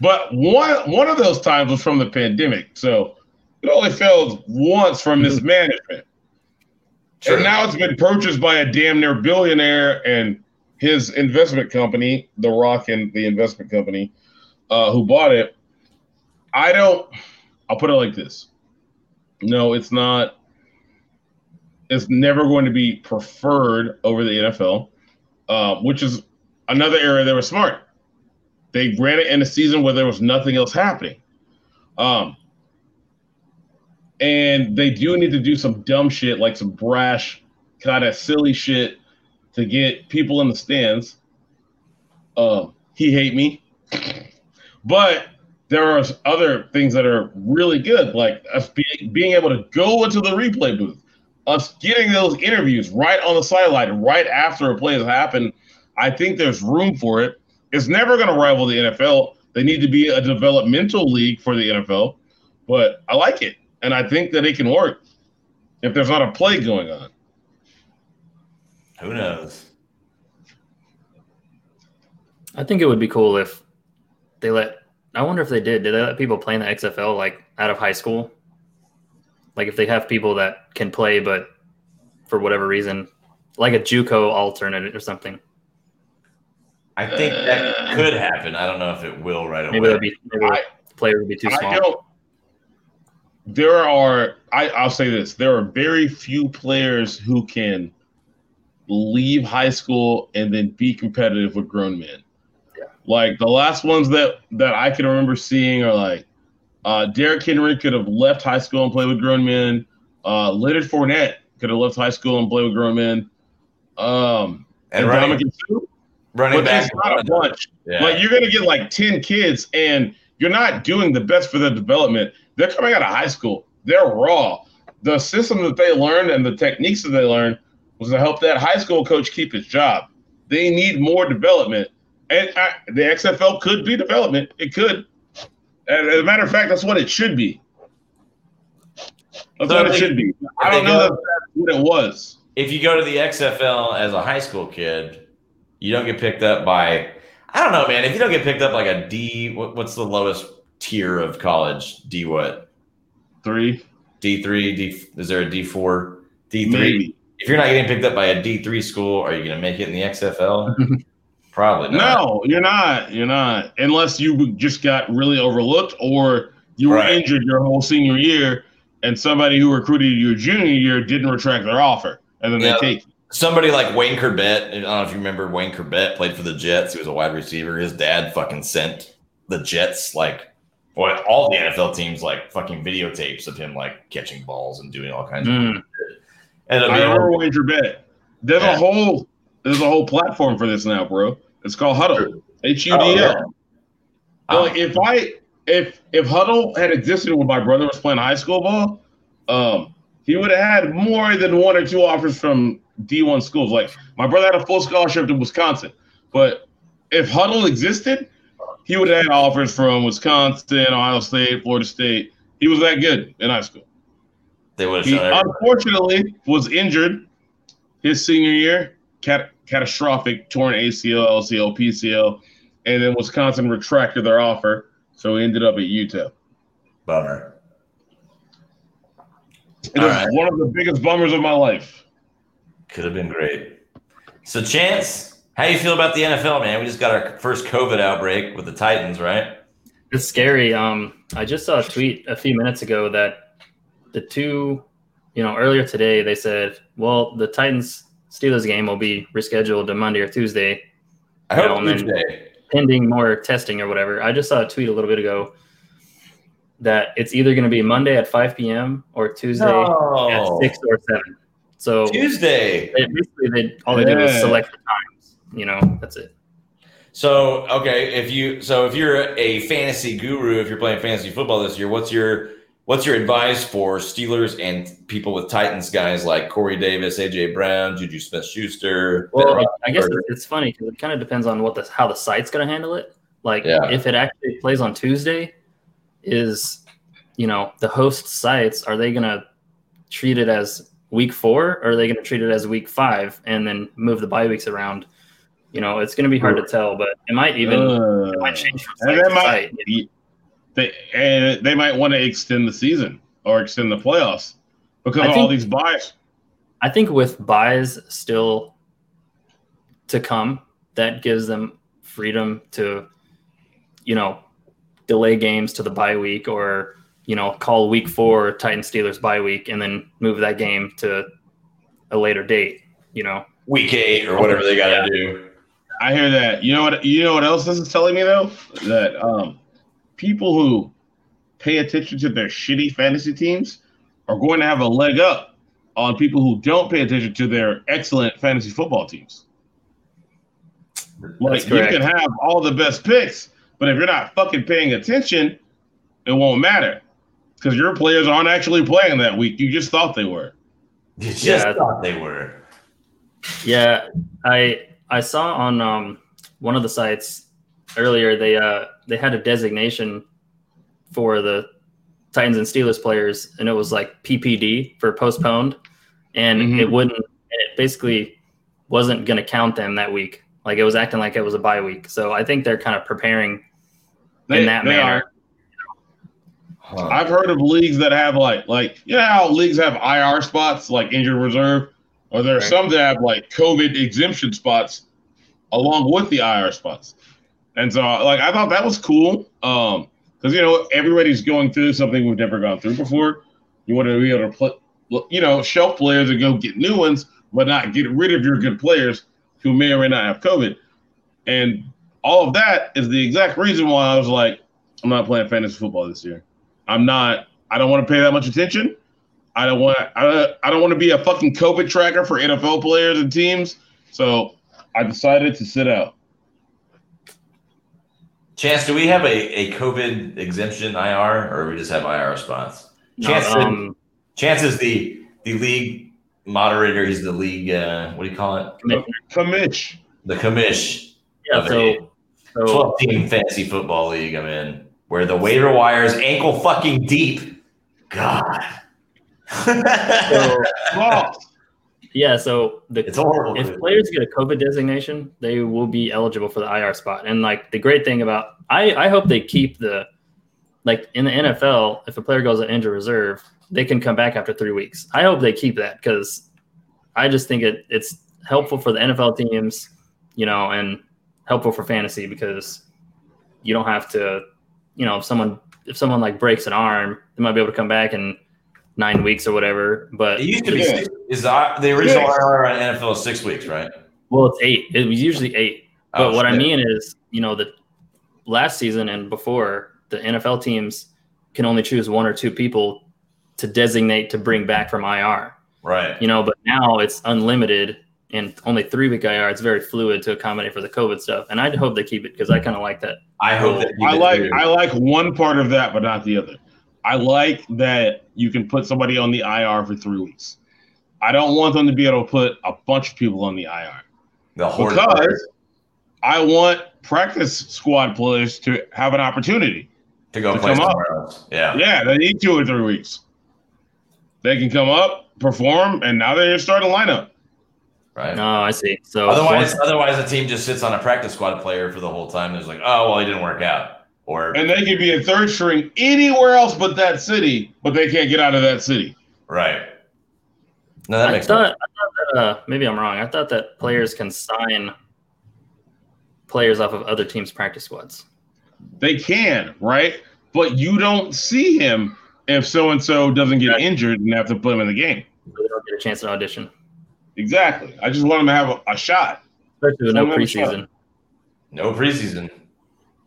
but one one of those times was from the pandemic, so it only failed once from mismanagement. True. And now it's been purchased by a damn near billionaire and his investment company, The Rock and the investment company, uh, who bought it. I don't. I'll put it like this. No, it's not. It's never going to be preferred over the NFL, uh, which is another area they were smart. They ran it in a season where there was nothing else happening. Um, and they do need to do some dumb shit, like some brash, kind of silly shit to get people in the stands. Um, he hate me, but there are other things that are really good, like us being, being able to go into the replay booth, us getting those interviews right on the sideline, right after a play has happened. I think there's room for it. It's never going to rival the NFL. They need to be a developmental league for the NFL, but I like it, and I think that it can work if there's not a play going on. Who knows? I think it would be cool if they let. I wonder if they did. Did they let people play in the XFL like out of high school? Like if they have people that can play, but for whatever reason, like a JUCO alternate or something. I think that uh. could happen. I don't know if it will right away. Maybe that'd be maybe I- the player would be too I small. don't. There are. I, I'll say this: there are very few players who can leave high school and then be competitive with grown men. Yeah. Like the last ones that that I can remember seeing are like uh, Derrick Henry could have left high school and played with grown men. Uh, Leonard Fournette could have left high school and played with grown men. Um, and and running, Dominican running but back. it's not a bunch. Yeah. Like you're gonna get like 10 kids and you're not doing the best for their development. They're coming out of high school. They're raw. The system that they learned and the techniques that they learned was to help that high school coach keep his job. They need more development. And I, the XFL could be development. It could. As a matter of fact, that's what it should be. That's So what it should be. I don't know go- that that's what it was. if you go to the XFL as a high school kid, you don't get picked up by. I don't know, man. If you don't get picked up like a D, what, what's the lowest tier of college? D what? Three, D three? D is there a D four? D three? If you're not getting picked up by a D three school, are you going to make it in the XFL? Probably not. No, you're not. You're not. Unless you just got really overlooked or you were Right. injured your whole senior year and somebody who recruited you junior year didn't retract their offer and then Yeah. they take you. Somebody like Wayne Chrebet, I don't know if you remember Wayne Chrebet played for the Jets. He was a wide receiver. His dad fucking sent the Jets like boy, all the NFL teams like fucking videotapes of him like catching balls and doing all kinds of Mm. and it'll I be remember Wayne Chrebet. There's Yeah. a whole there's a whole platform for this now, bro. It's called Hudl. H U D Oh. L. So, like if I if if Hudl had existed when my brother was playing high school ball, um, he would have had more than one or two offers from D1 schools. Like my brother had a full scholarship to Wisconsin, but if Hudl existed, he would have had offers from Wisconsin, Ohio State, Florida State. He was that good in high school. They would have He unfortunately was injured his senior year, cat- catastrophic torn ACL, LCL, PCL, and then Wisconsin retracted their offer, so he ended up at Utah. Bummer. It All was right. one of the biggest bummers of my life. Could have been great. So, Chance, how you feel about the NFL, man? We just got our first COVID outbreak with the Titans, right? It's scary. Um, I just saw a tweet a few minutes ago that the two, you know, earlier today they said, well, the Titans Steelers game will be rescheduled to Monday or Tuesday, I Yeah, hope and then- Tuesday. pending more testing or whatever. I just saw a tweet a little bit ago that it's either going to be Monday at 5 p.m. or Tuesday at 6 or 7. So Tuesday. they, basically, they, all they did was Yeah. select the times. You know, that's it. So okay, if you so if you're a fantasy guru, if you're playing fantasy football this year, what's your what's your advice for Steelers and people with Titans guys like Corey Davis, AJ Brown, Juju Smith Schuster? Well, I guess it's, it's funny because it kind of depends on what the how the site's going to handle it. Like Yeah. if it actually plays on Tuesday, is you know the host sites are they going to treat it as week four or are they going to treat it as week five and then move the bye weeks around? You know, it's going to be hard to tell, but it might even Uh, it might change from site to might, site. They, and they might want to extend the season or extend the playoffs because I of all think- these byes. I think with byes still to come, that gives them freedom to, you know, delay games to the bye week or, you know, call week four Titan Steelers bye week and then move that game to a later date, you know. week eight or whatever they got to do. I hear that. You know what? You know what else this is telling me though? That um, people who pay attention to their shitty fantasy teams are going to have a leg up on people who don't pay attention to their excellent fantasy football teams. Like That's you can have all the best picks, but if you're not fucking paying attention, it won't matter because your players aren't actually playing that week. You just thought they were. You just Yeah. thought they were. Yeah, I I saw on um, one of the sites earlier they uh they had a designation for the Titans and Steelers players, and it was like PPD for postponed, and Mhm. it wouldn't. It basically wasn't going to count them that week. Like it was acting like it was a bye week. So I think they're kind of preparing They, in that manner. Huh. I've heard of leagues that have like like you know how leagues have IR spots like injured reserve, or there are Right. some that have like COVID exemption spots along with the IR spots. And so like I thought that was cool. Um because you know everybody's going through something we've never gone through before. You want to be able to put you know shelf players and go get new ones, but not get rid of your good players who may or may not have COVID. And all of that is the exact reason why I was like, I'm not playing fantasy football this year. I'm not. I don't want to pay that much attention. I don't want. I, I don't want to be a fucking COVID tracker for NFL players and teams. So I decided to sit out. Chance, do we have a, a COVID exemption IR or we just have IR response? Chance, um, Chance is the the league moderator. He's the league. Uh, what do you call it? commissioner. Commish. The commish. Yeah, so so 12 team fantasy football league I'm in, where the waiver wire is ankle fucking deep. God. so Well, yeah, so the it's horrible. if players get a COVID designation, they will be eligible for the IR spot. And like the great thing about I, I hope they keep the like in the NFL, if a player goes on injured reserve, they can come back after three weeks. I hope they keep that because I just think it it's helpful for the NFL teams, you know, and helpful for fantasy because you don't have to, you know, if someone if someone like breaks an arm, they might be able to come back in nine weeks or whatever. But it used to be Yeah. six, is the, the original Yeah. IR on NFL is six weeks, right? well, it's eight. It was usually eight. Oh, but Oh, what I mean is, you know, the last season and before, the NFL teams can only choose one or two people to designate to bring back from IR. right? You know, but now it's unlimited and only three week IR. It's very fluid to accommodate for the COVID stuff, and I hope they keep it because I kind of like that. I hope that I like I like one part of that, but not the other. I like that you can put somebody on the IR for three weeks. I don't want them to be able to put a bunch of people on the IR the because I want practice squad players to have an opportunity. to go to play come up. somewhere else. Yeah. Yeah, they need two or three weeks. They can come up, perform, and now they're starting lineup. Right. No, I see. So Otherwise, once- otherwise the team just sits on a practice squad player for the whole time. There's like, oh well, he didn't work out, or And they could be a third string anywhere else but that city, but they can't get out of that city. right. No, that I makes thought, sense. I thought that uh, maybe I'm wrong. I thought that players can sign players off of other teams' practice squads. They can, right? But you don't see him if so and so doesn't get Right. injured and have to put him in the game. So they don't get a chance to audition, Exactly. I just want him to have a, a shot. especially with no Someone have a shot. preseason. No preseason.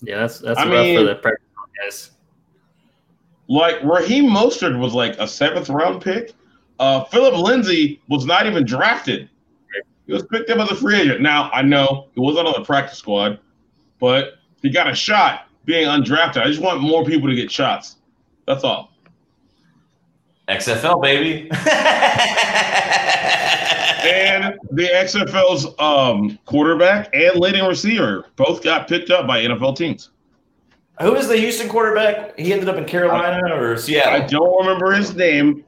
Yeah, that's that's I rough mean- for the practice guys. Like Raheem Mostert was like a seventh round pick. Uh, Phillip Lindsay was not even drafted. He was picked up as a free agent. Now I know he wasn't on the practice squad, but he got a shot being undrafted. I just want more people to get shots. That's all. XFL baby. And the XFL's um, quarterback and leading receiver both got picked up by NFL teams. Who is the Houston quarterback? He ended up in Carolina or Seattle. I don't remember his name.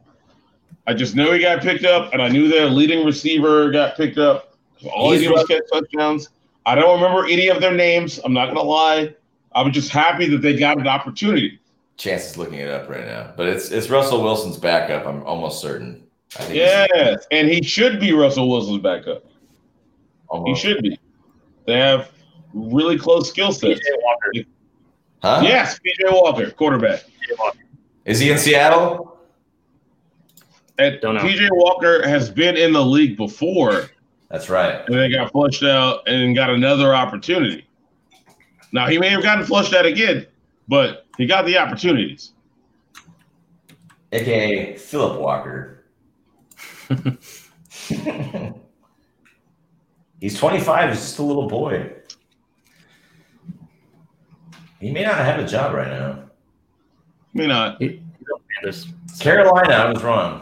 I just know he got picked up, and I knew their leading receiver got picked up. All he did was catch touchdowns. I don't remember any of their names. I'm not gonna lie. I was just happy that they got an opportunity. Chance is looking it up right now, but it's it's Russell Wilson's backup. I'm almost certain. I think Yes, and he should be Russell Wilson's backup. He should be. They have really close skill sets. PJ Walker. Huh? Yes, PJ Walker, quarterback. Walker. Is he in Seattle? And Don't know. PJ Walker has been in the league before, That's right. and then got flushed out and got another opportunity. Now he may have gotten flushed out again, but he got the opportunities. AKA Philip Walker. He's 25. He's just a little boy. He may not have a job right now. I mean, He- he's on Panthers. Carolina, I was wrong.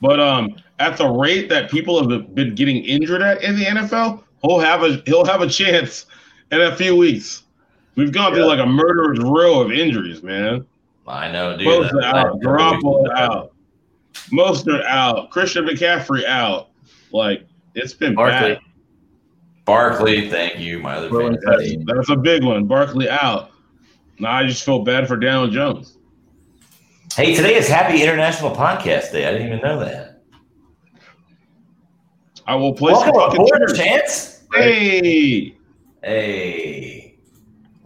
but um, at the rate that people have been getting injured at in the NFL, he'll have a he'll have a chance in a few weeks. We've gone through like a murderer's row of injuries, man. I know, dude. Bosa That- out, Garoppolo out, Mostert out, Christian McCaffrey out. Like it's been Barkley. bad. Barkley, thank you, my other Well, That's, that's a big one. Barkley out. Now I just feel bad for Daniel Jones. Hey, today is Happy International Podcast Day. I didn't even know that. I will play some Welcome fucking aboard. Chance. Hey, Hey,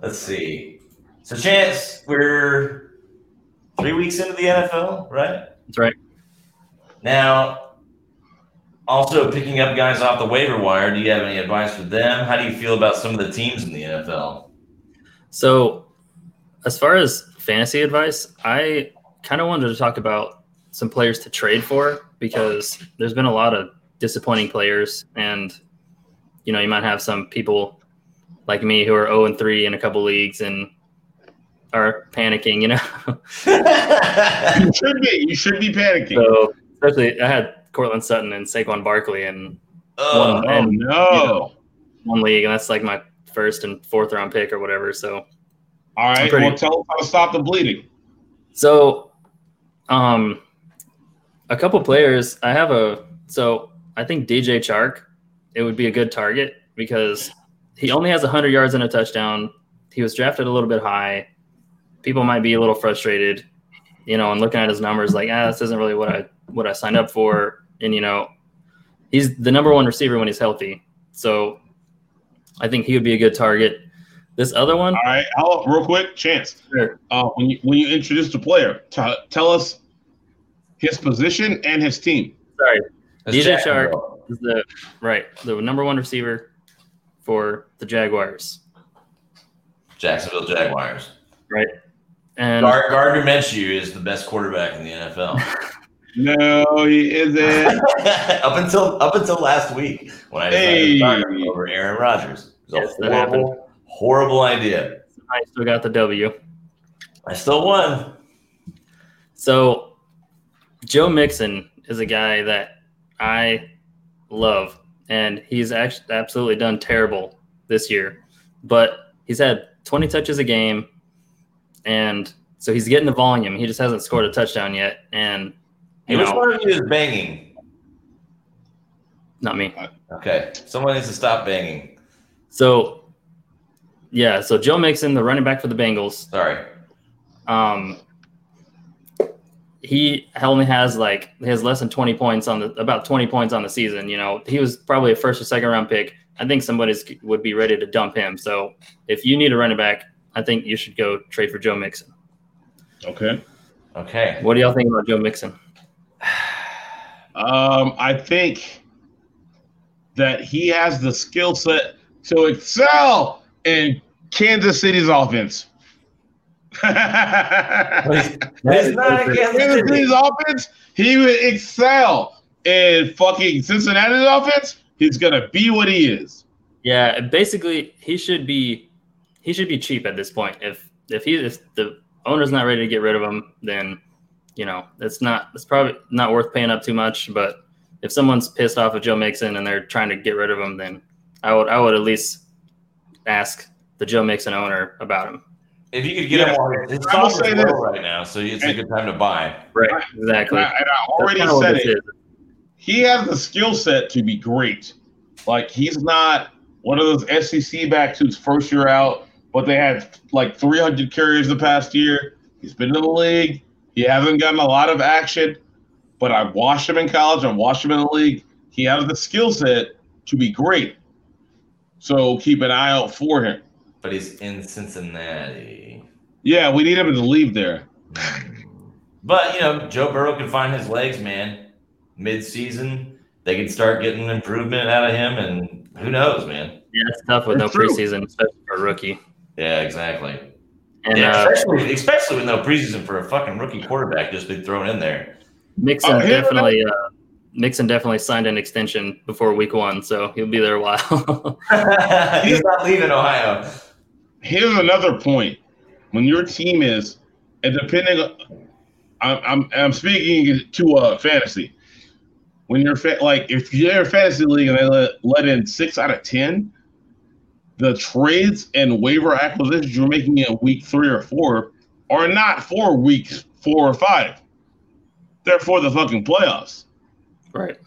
let's see. So, Chance, we're three weeks into the NFL, right? That's right. Now, also picking up guys off the waiver wire. Do you have any advice for them? How do you feel about some of the teams in the NFL? So, as far as fantasy advice, I kind of wanted to talk about some players to trade for because there's been a lot of disappointing players, and you know you might have some people like me who are 0 and 3 in a couple leagues and are panicking. You know, you should be. You should be panicking. so especially I had Courtland Sutton and Saquon Barkley in Ugh. One- oh and, no! one league, and that's like my first and fourth round pick or whatever. So All right, pretty- well, tell us how to stop the bleeding. So, um, a couple players. I have a so I think DJ Chark. It would be a good target because he only has 100 yards and a touchdown. He was drafted a little bit high. People might be a little frustrated, you know, and looking at his numbers like, ah, this isn't really what I what I signed up for. And you know, he's the number one receiver when he's healthy. So, I think he would be a good target. This other one, All right, I'll, real quick, chance. Sure. Uh, when you when you introduce the player, t- tell us his position and his team. sorry, That's DJ Jacksonville. is the right the number one receiver for the Jaguars, Jacksonville Jaguars. Right. And Gar- Gardner Minshew is the best quarterback in the NFL. No, he isn't. up until up until last week when I decided Hey. to start him over Aaron Rodgers. It was Yes, a that happened. horrible, horrible idea. I still got the W. I still won. So, Joe Mixon is a guy that I love, and he's actually absolutely done terrible this year. But he's had 20 touches a game, and so he's getting the volume. He just hasn't scored a touchdown yet, and Hey, which one of you is banging? not me. Okay, someone needs to stop banging. So, yeah, so Joe Mixon, the running back for the Bengals, Sorry. um, he only has like he has less than 20 points on the about 20 points on the season you know he was probably a first or second round pick i think somebody's would be ready to dump him so if you need a running back i think you should go trade for joe mixon Okay. Okay. what do y'all think about joe mixon Um, I think that he has the skill set to excel in Kansas City's offense. Kansas It's not against City. City's offense, he would excel. In fucking Cincinnati's offense, he's gonna be what he is. yeah basically he should be he should be cheap at this point if if he if the owner's not ready to get rid of him then you know it's not it's probably not worth paying up too much but if someone's pissed off at joe mixon and they're trying to get rid of him then i would i would at least ask the joe mixon owner about him If you could get Yeah. him on his I will stock say is this. low right now, so it's a good time to buy. right And exactly I, and I already That's kinda what said this it. is. he has the skill set to be great. Like he's not one of those SEC backs who's first year out, but they had like 300 carries the past year. He's been in the league. He hasn't gotten a lot of action, but I watched him in college. I watched him in the league. He has the skill set to be great. So keep an eye out for him. But he's in Cincinnati. Yeah, we need him to leave there. But you know, Joe Burrow can find his legs, man. Mid-season, they can start getting improvement out of him, and who knows, man? yeah it's tough with That's no true. preseason especially for a rookie Yeah, exactly. and yeah, uh, especially especially with no preseason for a fucking rookie quarterback just been thrown in there. Mixon here- definitely uh, Mixon definitely signed an extension before week one, so he'll be there a while. he's not leaving Ohio. Here's another point. When your team is, and depending, I'm I'm, I'm speaking to uh, fantasy. When you're fa- like, if you're a fantasy league and they let, let in six out of ten, the trades and waiver acquisitions you're making in week three or four are not for weeks four or five. They're for the fucking playoffs. right.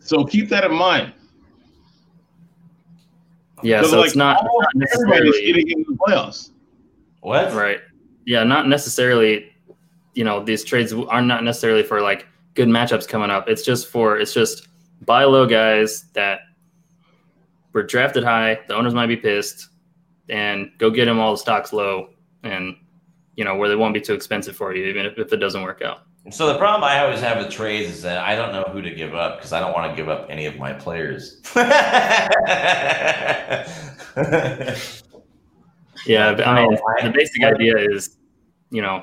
So keep that in mind. Yeah, 'Cause, so like, it's not, not necessarily getting into the playoffs. What? right. Yeah, not necessarily. You know, these trades are not necessarily for like good matchups coming up. It's just for it's just buy low guys that were drafted high. The owners might be pissed, and go get them all the stocks low, and you know where they won't be too expensive for you, even if, if it doesn't work out. So the problem I always have with trades is that I don't know who to give up because I don't want to give up any of my players. Yeah, I mean, the basic idea is, you know,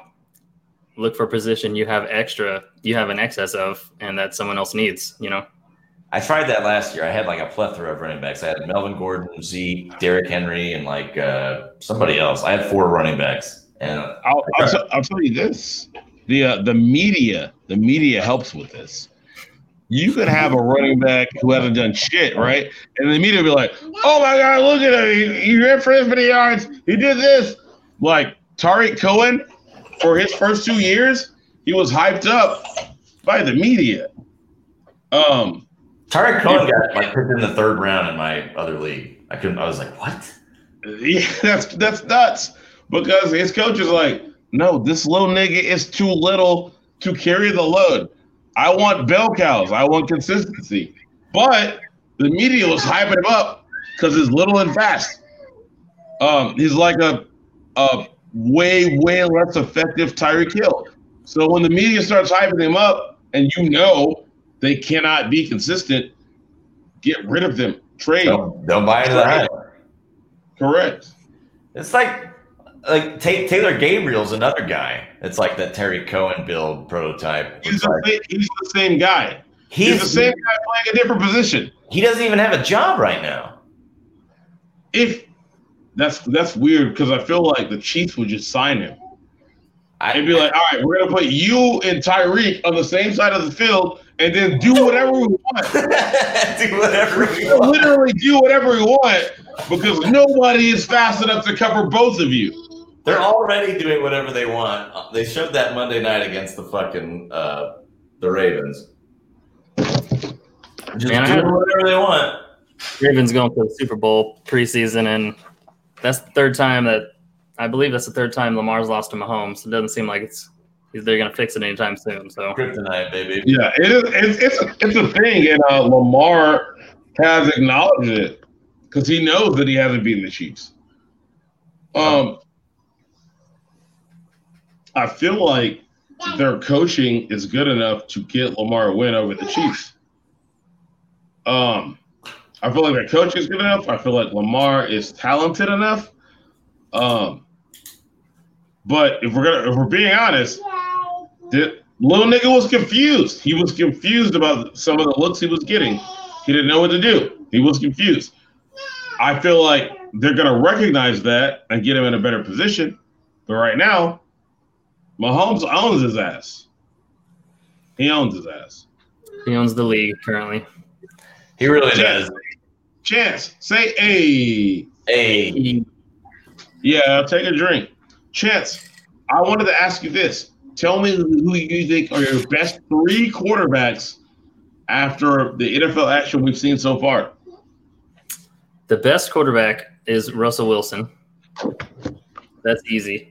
look for a position you have extra, you have an excess of, and that someone else needs. You know, I tried that last year. I had like a plethora of running backs. I had Melvin Gordon, Zeke, Derrick Henry, and like uh, somebody else. I had four running backs, and I'll, I'll, t- I'll tell you this: the uh, the media, the media helps with this. You could have a running back who hasn't done shit, right? And the media be like, "Oh my god, look at him! He, he ran for this many yards. He did this." Like Tarik Cohen, for his first two years, he was hyped up by the media. Um, Tarik Cohen got like picked in the third round in my other league. I couldn't. I was like, what? Yeah, that's that's nuts because his coach is like, no, this little nigga is too little to carry the load. I want bell cows. I want consistency. But the media was hyping him up because he's little and fast. Um, he's like a a way way less effective Tyreek Hill. So when the media starts hyping him up, and you know they cannot be consistent, get rid of them. Trade. Don't, don't buy into the hype. Correct. It's like like Ta- Taylor Gabriel's another guy. It's like that Tarik Cohen build prototype. He's the, same, he's the same guy. He's, he's the same guy playing a different position. He doesn't even have a job right now. If that's that's weird because I feel like the Chiefs would just sign him I, and be like, all right, we're gonna put you and Tyreek on the same side of the field and then do whatever we want. do whatever we want. literally do whatever we want because nobody is fast enough to cover both of you. They're already doing whatever they want. They showed that Monday night against the fucking uh, the Ravens. Just Man, I doing whatever they want. Ravens going to the Super Bowl preseason, and that's the third time that I believe that's the third time Lamar's lost to Mahomes. It doesn't seem like it's they're going to fix it anytime soon. So Kryptonite, baby. Yeah, it is. It's it's a, it's a thing, and uh, Lamar has acknowledged it because he knows that he hasn't beaten the Chiefs. Um, I feel like their coaching is good enough to get Lamar a win over the Chiefs. Um, I feel like their coaching is good enough. I feel like Lamar is talented enough. Um, but if we're gonna, if we're being honest, the little nigga was confused. He was confused about some of the looks he was getting. He didn't know what to do. He was confused. I feel like they're gonna recognize that and get him in a better position. But right now, Mahomes owns his ass. He owns his ass. he owns the league currently. He really Yeah. does. Chance, say a. Hey, He, Yeah, take a drink. Chance, I wanted to ask you this. Tell me who you think are your best three quarterbacks after the NFL action we've seen so far. the best quarterback is Russell Wilson. That's easy.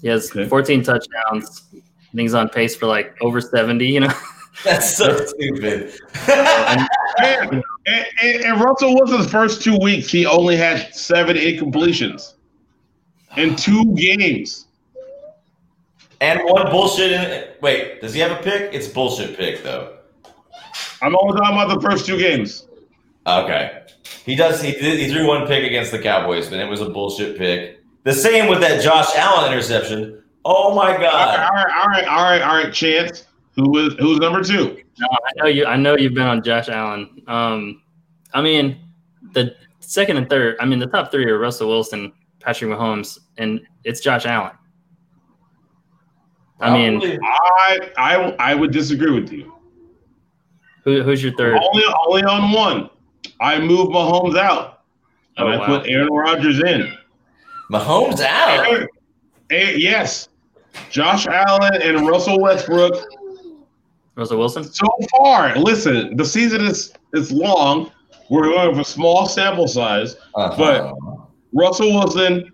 He has Okay. 14 touchdowns. I think he's on pace for like over 70. You know, that's so stupid. And, and, and, and Russell Wilson's first two weeks, he only had seven incompletions in two games. and one bullshit. In it. Wait, does he have a pick? It's bullshit pick though. I'm only talking about the first two games. Okay, he does. He did, he threw one pick against the Cowboys, but it was a bullshit pick. The same with that Josh Allen interception. Oh my god! all right, all right, all right, all right. Chance, who was who's number two? No, I know you. I know you've been on Josh Allen. Um, I mean, the second and third. I mean, the top three are Russell Wilson, Patrick Mahomes, and it's Josh Allen. I mean, I I I would disagree with you. who, who's your third? Only only on one. I moved Mahomes out. And Oh, I wow. put Aaron Rodgers in. Mahomes out. Aaron- eh, yes. Josh Allen and Russell Westbrook Russell Wilson. so far. Listen, the season is is long. We're going for a small sample size. Uh-huh. Russell Wilson,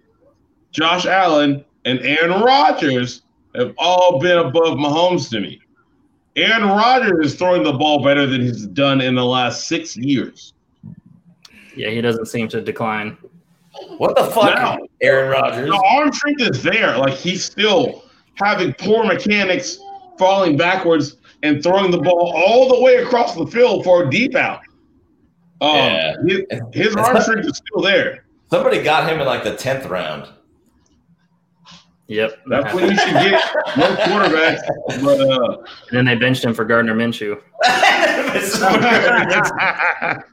Josh Allen, and Aaron Rodgers have all been above Mahomes to me. Aaron Rodgers is throwing the ball better than he's done in the last six years. Yeah, he doesn't seem to decline. What the fuck, Now- Aaron Rodgers? The arm strength is there. Like he's still having poor mechanics, falling backwards, and throwing the ball all the way across the field for a deep out. Um, Yeah. his, his arm strength is still there. Somebody got him in like the tenth round. Yep. That's when you should get no quarterbacks. But uh, And then they benched him for Gardner Minshew.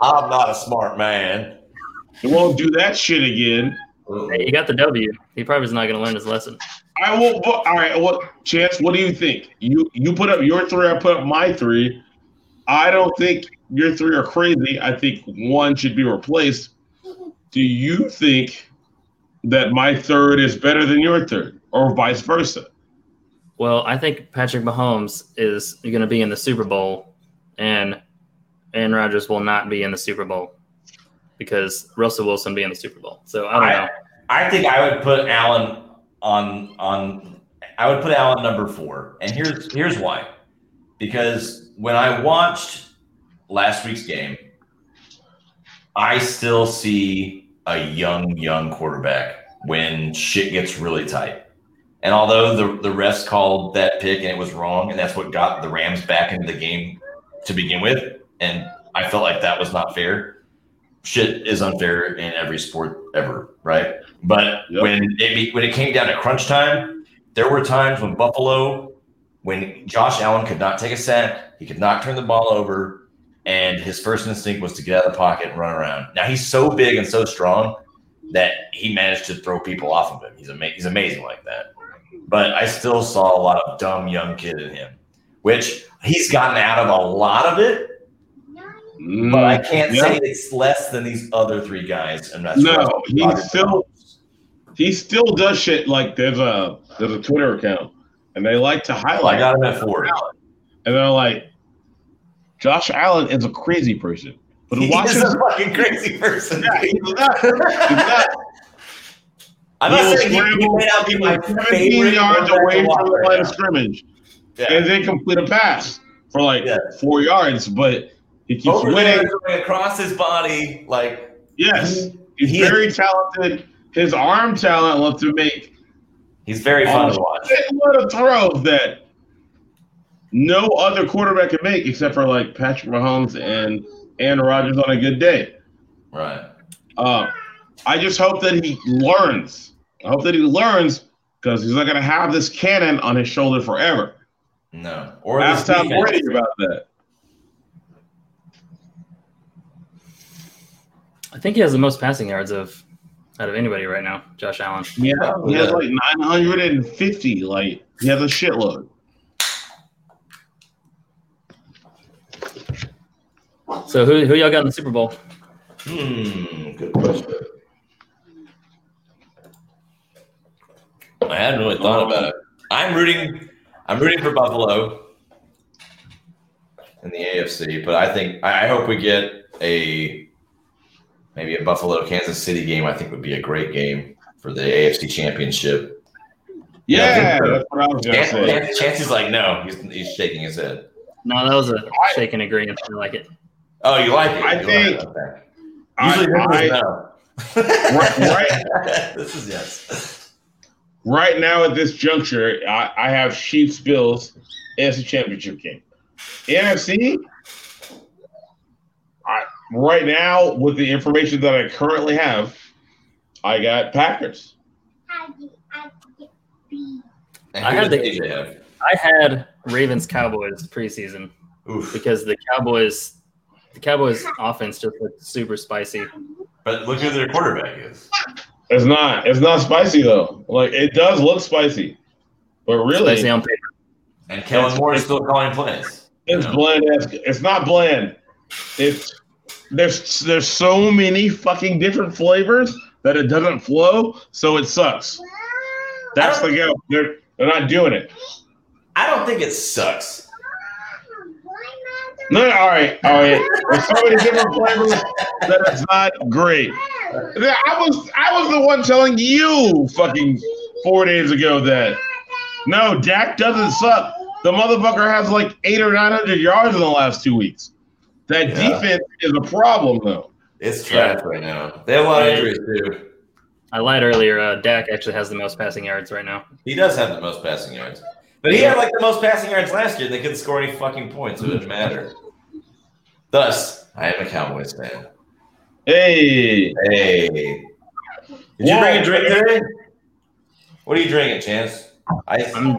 I'm not a smart man. He won't do that shit again. Hey, he got the W. He probably is not going to learn his lesson. I will. But, all right. What chance? What do you think? You you put up your three. I put up my three. I don't think your three are crazy. I think one should be replaced. Do you think that my third is better than your third, or vice versa? Well, I think Patrick Mahomes is going to be in the Super Bowl, and Aaron Rodgers will not be in the Super Bowl because Russell Wilson be in the Super Bowl. So I don't I, know. I think I would put Allen on on. I would put Allen number four, and here's here's why. Because when I watched last week's game, I still see a young young quarterback when shit gets really tight. And although the the refs called that pick and it was wrong, and that's what got the Rams back into the game to begin with, and I felt like that was not fair. Shit is unfair in every sport ever, right? But Yep. when it when it came down to crunch time, there were times when Buffalo, when Josh Allen could not take a sack, he could not turn the ball over, and his first instinct was to get out of the pocket and run around. Now he's so big and so strong that he managed to throw people off of him. He's ama- he's amazing like that. But I still saw a lot of dumb young kid in him, which he's gotten out of a lot of it. But I can't Mm, Yeah. say it's less than these other three guys. And that's No, Rodgers, still- he still does shit like there's a there's a Twitter account and they like to I highlight got him at four. and they're like, Josh Allen is a crazy person. But He watch is a fucking crazy person. yeah, he's not. He's not. I'm He not saying he, he may not be he my 17 favorite yards away from the line of scrimmage Yeah. and then complete a pass for like Yeah. four yards, but he keeps Over winning. across his body, like Yes, he's He- very talented. His arm talent lets him make he's very fun to watch. a lot of throws that no other quarterback can make except for like Patrick Mahomes and Aaron Rodgers on a good day. Right. Uh, I just hope that he learns. I hope that he learns because he's not going to have this cannon on his shoulder forever. No. Or Ask Tom. Brady about that. I think he has the most passing yards of out of anybody right now, Josh Allen. Yeah, he has like 950. Like he has a shitload. So who who y'all got in the Super Bowl? Hmm. Good question. I hadn't really thought about it. I'm rooting. I'm rooting for Buffalo in the AFC, but I think I I hope we get a maybe a Buffalo Kansas City game. I think would be a great game for the AFC Championship. Yeah, I Yeah, that's what I was going to Chance, say. Chance- Chance is like, no, he's, he's shaking his head. No, that was a shaking agreement. I like it. Oh, you like it? I You like think- it, okay. I- Usually this I- is no. Right- right. this is yes. right now at this juncture, I, I have Chiefs Bills AFC Championship game. NFC, I, right now with the information that I currently have, I got Packers. I had the- I had Ravens Cowboys preseason Oof. because the Cowboys the Cowboys offense just looked super spicy. But look who their quarterback is. It's not. It's not spicy though. Like it does look spicy, but really, Spicy on paper. And Kellen Moore is still calling plays. it's Yeah. bland. It's not bland. It's there's there's so many fucking different flavors that it doesn't flow, so it sucks. That's the go. They're they're not doing it. I don't think it sucks. No, all right, all right. There's so many different flavors that it's not great. I was I was the one telling you fucking four days ago that no, Dak doesn't suck. The motherfucker has like eight or nine hundred yards in the last two weeks. That Yeah. defense is a problem though. It's trash right now. They have a lot of injuries too. I lied earlier. Uh, Dak actually has the most passing yards right now. He does have the most passing yards. But he had like the most passing yards last year. They couldn't score any fucking points. So it didn't matter. Thus, I am a Cowboys fan. Hey, Hey. Did you bring a drink today? What are you drinking, Chance? I I'm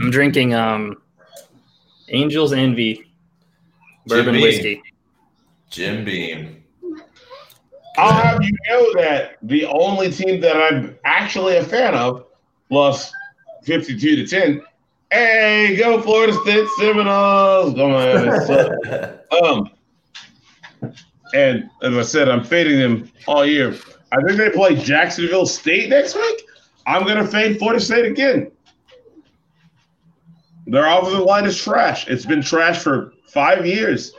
I'm drinking um Angels Envy bourbon Beam. whiskey. Jim Beam. I'll have you know that the only team that I'm actually a fan of lost fifty-two to ten. Hey, go Florida State Seminoles! Come on, it's, Um, and as I said, I'm fading them all year. I think they play Jacksonville State next week. I'm gonna fade Florida State again. Their offensive line is trash. It's been trash for five years.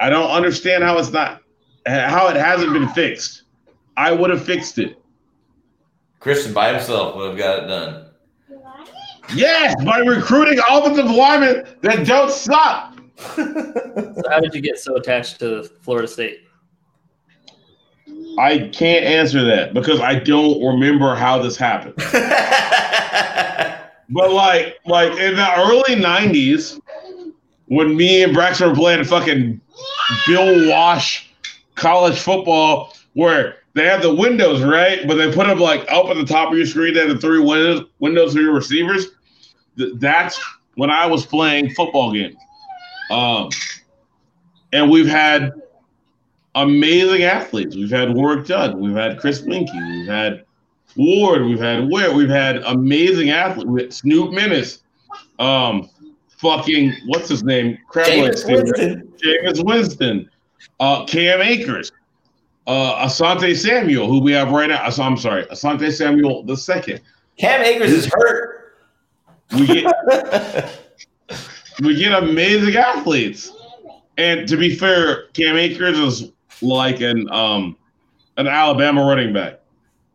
I don't understand how it's not how it hasn't been fixed. I would have fixed it. Christian by himself would have got it done. Yes, by recruiting offensive linemen that don't suck. So how did you get so attached to Florida State? I can't answer that because I don't remember how this happened. But like, like in the early '90s, when me and Braxton were playing fucking Bill Walsh college football where they have the windows, right? But they put them like up at the top of your screen. They have the three windows windows for your receivers. That's when I was playing football games. Um, and we've had amazing athletes. We've had Warrick Dunn. We've had Chris Weinke. We've had Ward. We've had Ware. We've had amazing athletes. Snoop Minnis. Um, fucking what's his name? Crab leg Jameis stealer. Winston. Jameis Winston, uh, Cam Akers, uh, Asante Samuel, who we have right now. I'm sorry, Asante Samuel the second. Cam Akers is hurt. We get we get amazing athletes, and to be fair, Cam Akers is like an um an Alabama running back.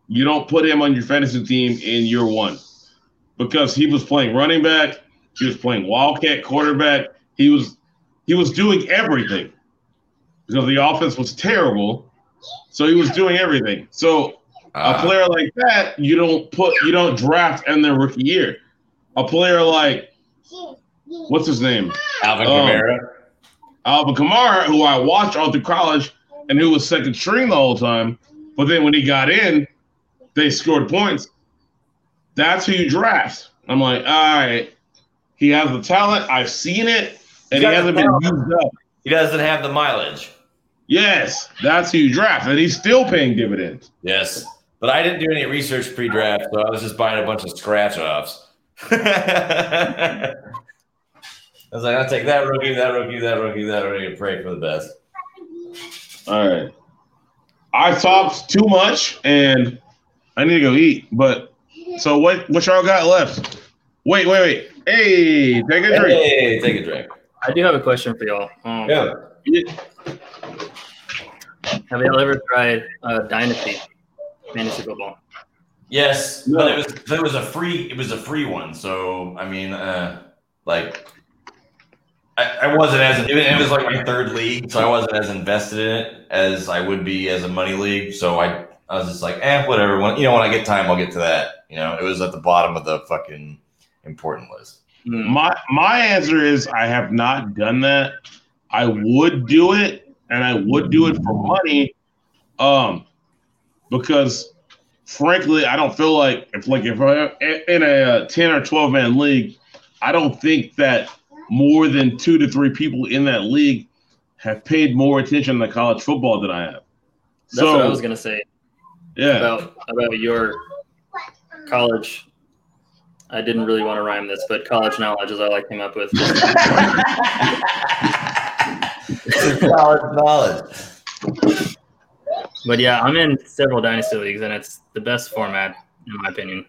You don't put him on your fantasy team in year one because he was playing running back, he was playing wildcat quarterback, he was he was doing everything because the offense was terrible. So he was doing everything. So a Uh, player like that, you don't put, you don't draft in their rookie year. A player like, what's his name, Alvin um, Kamara. Alvin Kamara, who I watched all through college and who was second string the whole time, but then when he got in, they scored points. That's who you draft. I'm like, all right, he has the talent. I've seen it, and he got the hasn't been used up. He doesn't have the mileage. Yes, that's who you draft, and he's still paying dividends. Yes. But I didn't do any research pre draft, so I was just buying a bunch of scratch offs. I was like, I'll take that rookie, that rookie, that rookie, that rookie, and pray for the best. All right. I talked too much and I need to go eat. But so what what y'all got left? Wait, wait, wait. Hey, take a drink. Hey, take a drink. I do have a question for y'all. Um, Yeah. Have y'all ever tried uh, Dynasty fantasy football? Yes, No. but it was but it was a free it was a free one. So I mean, uh, like I, I wasn't as it, it was like my third league, so I wasn't as invested in it as I would be as a money league. So I I was just like, eh, whatever. When you know when I get time, I'll get to that. You know, it was at the bottom of the fucking important list. Hmm. My my answer is I have not done that. I would do it and I would do it for money. Um because frankly, I don't feel like if like if I in a uh, 10 or 12 man league, I don't think that more than 2 to 3 people in that league have paid more attention to college football than I have. That's so, what I was gonna say yeah. about about your college. I didn't really want to rhyme this, but college knowledge is all I came up with. Solid knowledge. But yeah, I'm in several dynasty leagues, and it's the best format in my opinion.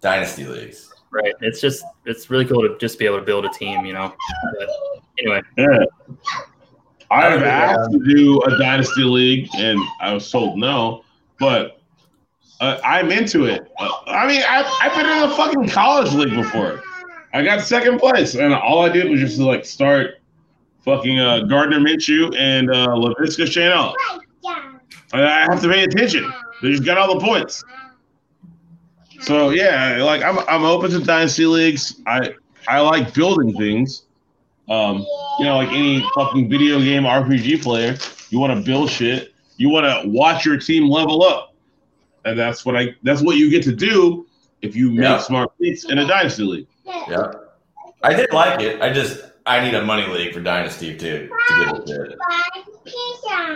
Dynasty leagues. Right? It's just it's really cool to just be able to build a team, you know. But anyway, Yeah. I've asked to do a dynasty league, and I was told no. But uh, I'm into it. I mean, I've, I've been in a fucking college league before. I got second place, and all I did was just like start fucking uh, Gardner Minshew and uh, Laviska Shenault. I have to pay attention. They just got all the points. So yeah, like I'm I'm open to dynasty leagues. I I like building things. Um, you know, like any fucking video game RPG player, you want to build shit. You want to watch your team level up, and that's what I that's what you get to do if you make Yeah. smart picks in a dynasty league. Yeah. I did like it. I just I need a money league for Dynasty too to get it good.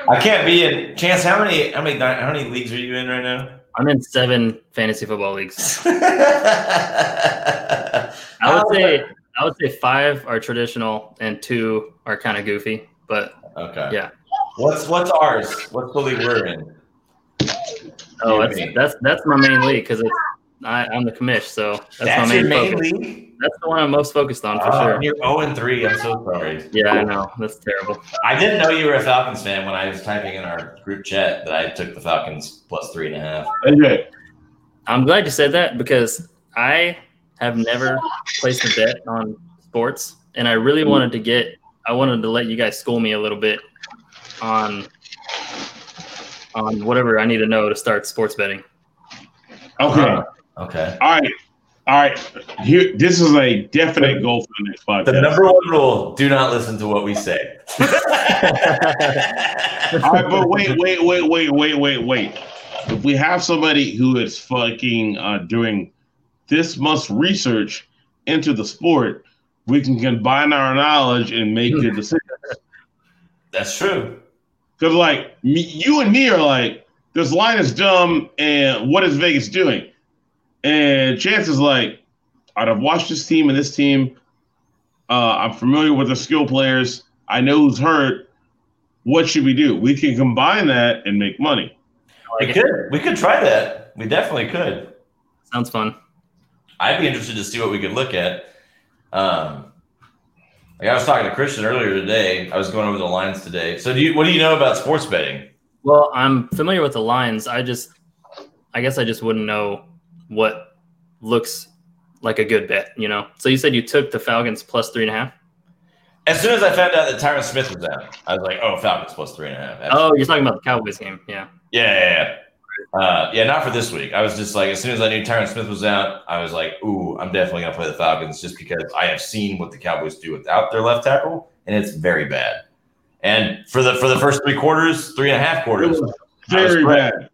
I can't be in Chance. How many how many how many leagues are you in right now? I'm in seven fantasy football leagues. I I would say I would say five are traditional and two are kind of goofy. But Okay. Yeah. What's what's ours? What's the league we're in? Oh, that's that's that's my main league because it's I, I'm the commish, so that's, That's my main, main league. That's the one I'm most focused on for Oh, sure. You're 0 and 3. I'm so sorry. Yeah, I know that's terrible. I didn't know you were a Falcons fan when I was typing in our group chat that I took the Falcons plus three and a half. Okay. I'm glad you said that because I have never placed a bet on sports, and I really wanted to get. I wanted to let you guys school me a little bit on on whatever I need to know to start sports betting. Okay. Uh, okay. All right. All right, here. This is a definite goal for the next podcast. The number one rule: do not listen to what we say. All right, but wait, wait, wait, wait, wait, wait, wait. If we have somebody who is fucking uh, doing this much research into the sport, we can combine our knowledge and make good decisions. That's true. Because, like, me, you and me are like, this line is dumb, and what is Vegas doing? And Chance is like, I've watched this team and this team. Uh, I'm familiar with the skill players. I know who's hurt. What should we do? We can combine that and make money. We could. We could try that. We definitely could. Sounds fun. I'd be interested to see what we could look at. Um, like I was talking to Christian earlier today. I was going over the lines today. So, do you? What do you know about sports betting? Well, I'm familiar with the lines. I just, I guess I just wouldn't know what looks like a good bet, you know? So you said you took the Falcons plus three and a half? As soon as I found out that Tyron Smith was out, I was like, oh, Falcons plus three and a half. Oh, you're talking about the Cowboys game. Yeah. Yeah. Yeah. Yeah. Uh, yeah, not for this week. I was just like, as soon as I knew Tyron Smith was out, I was like, ooh, I'm definitely going to play the Falcons just because I have seen what the Cowboys do without their left tackle, and it's very bad. And for the for the first three quarters, three and a half quarters, very bad.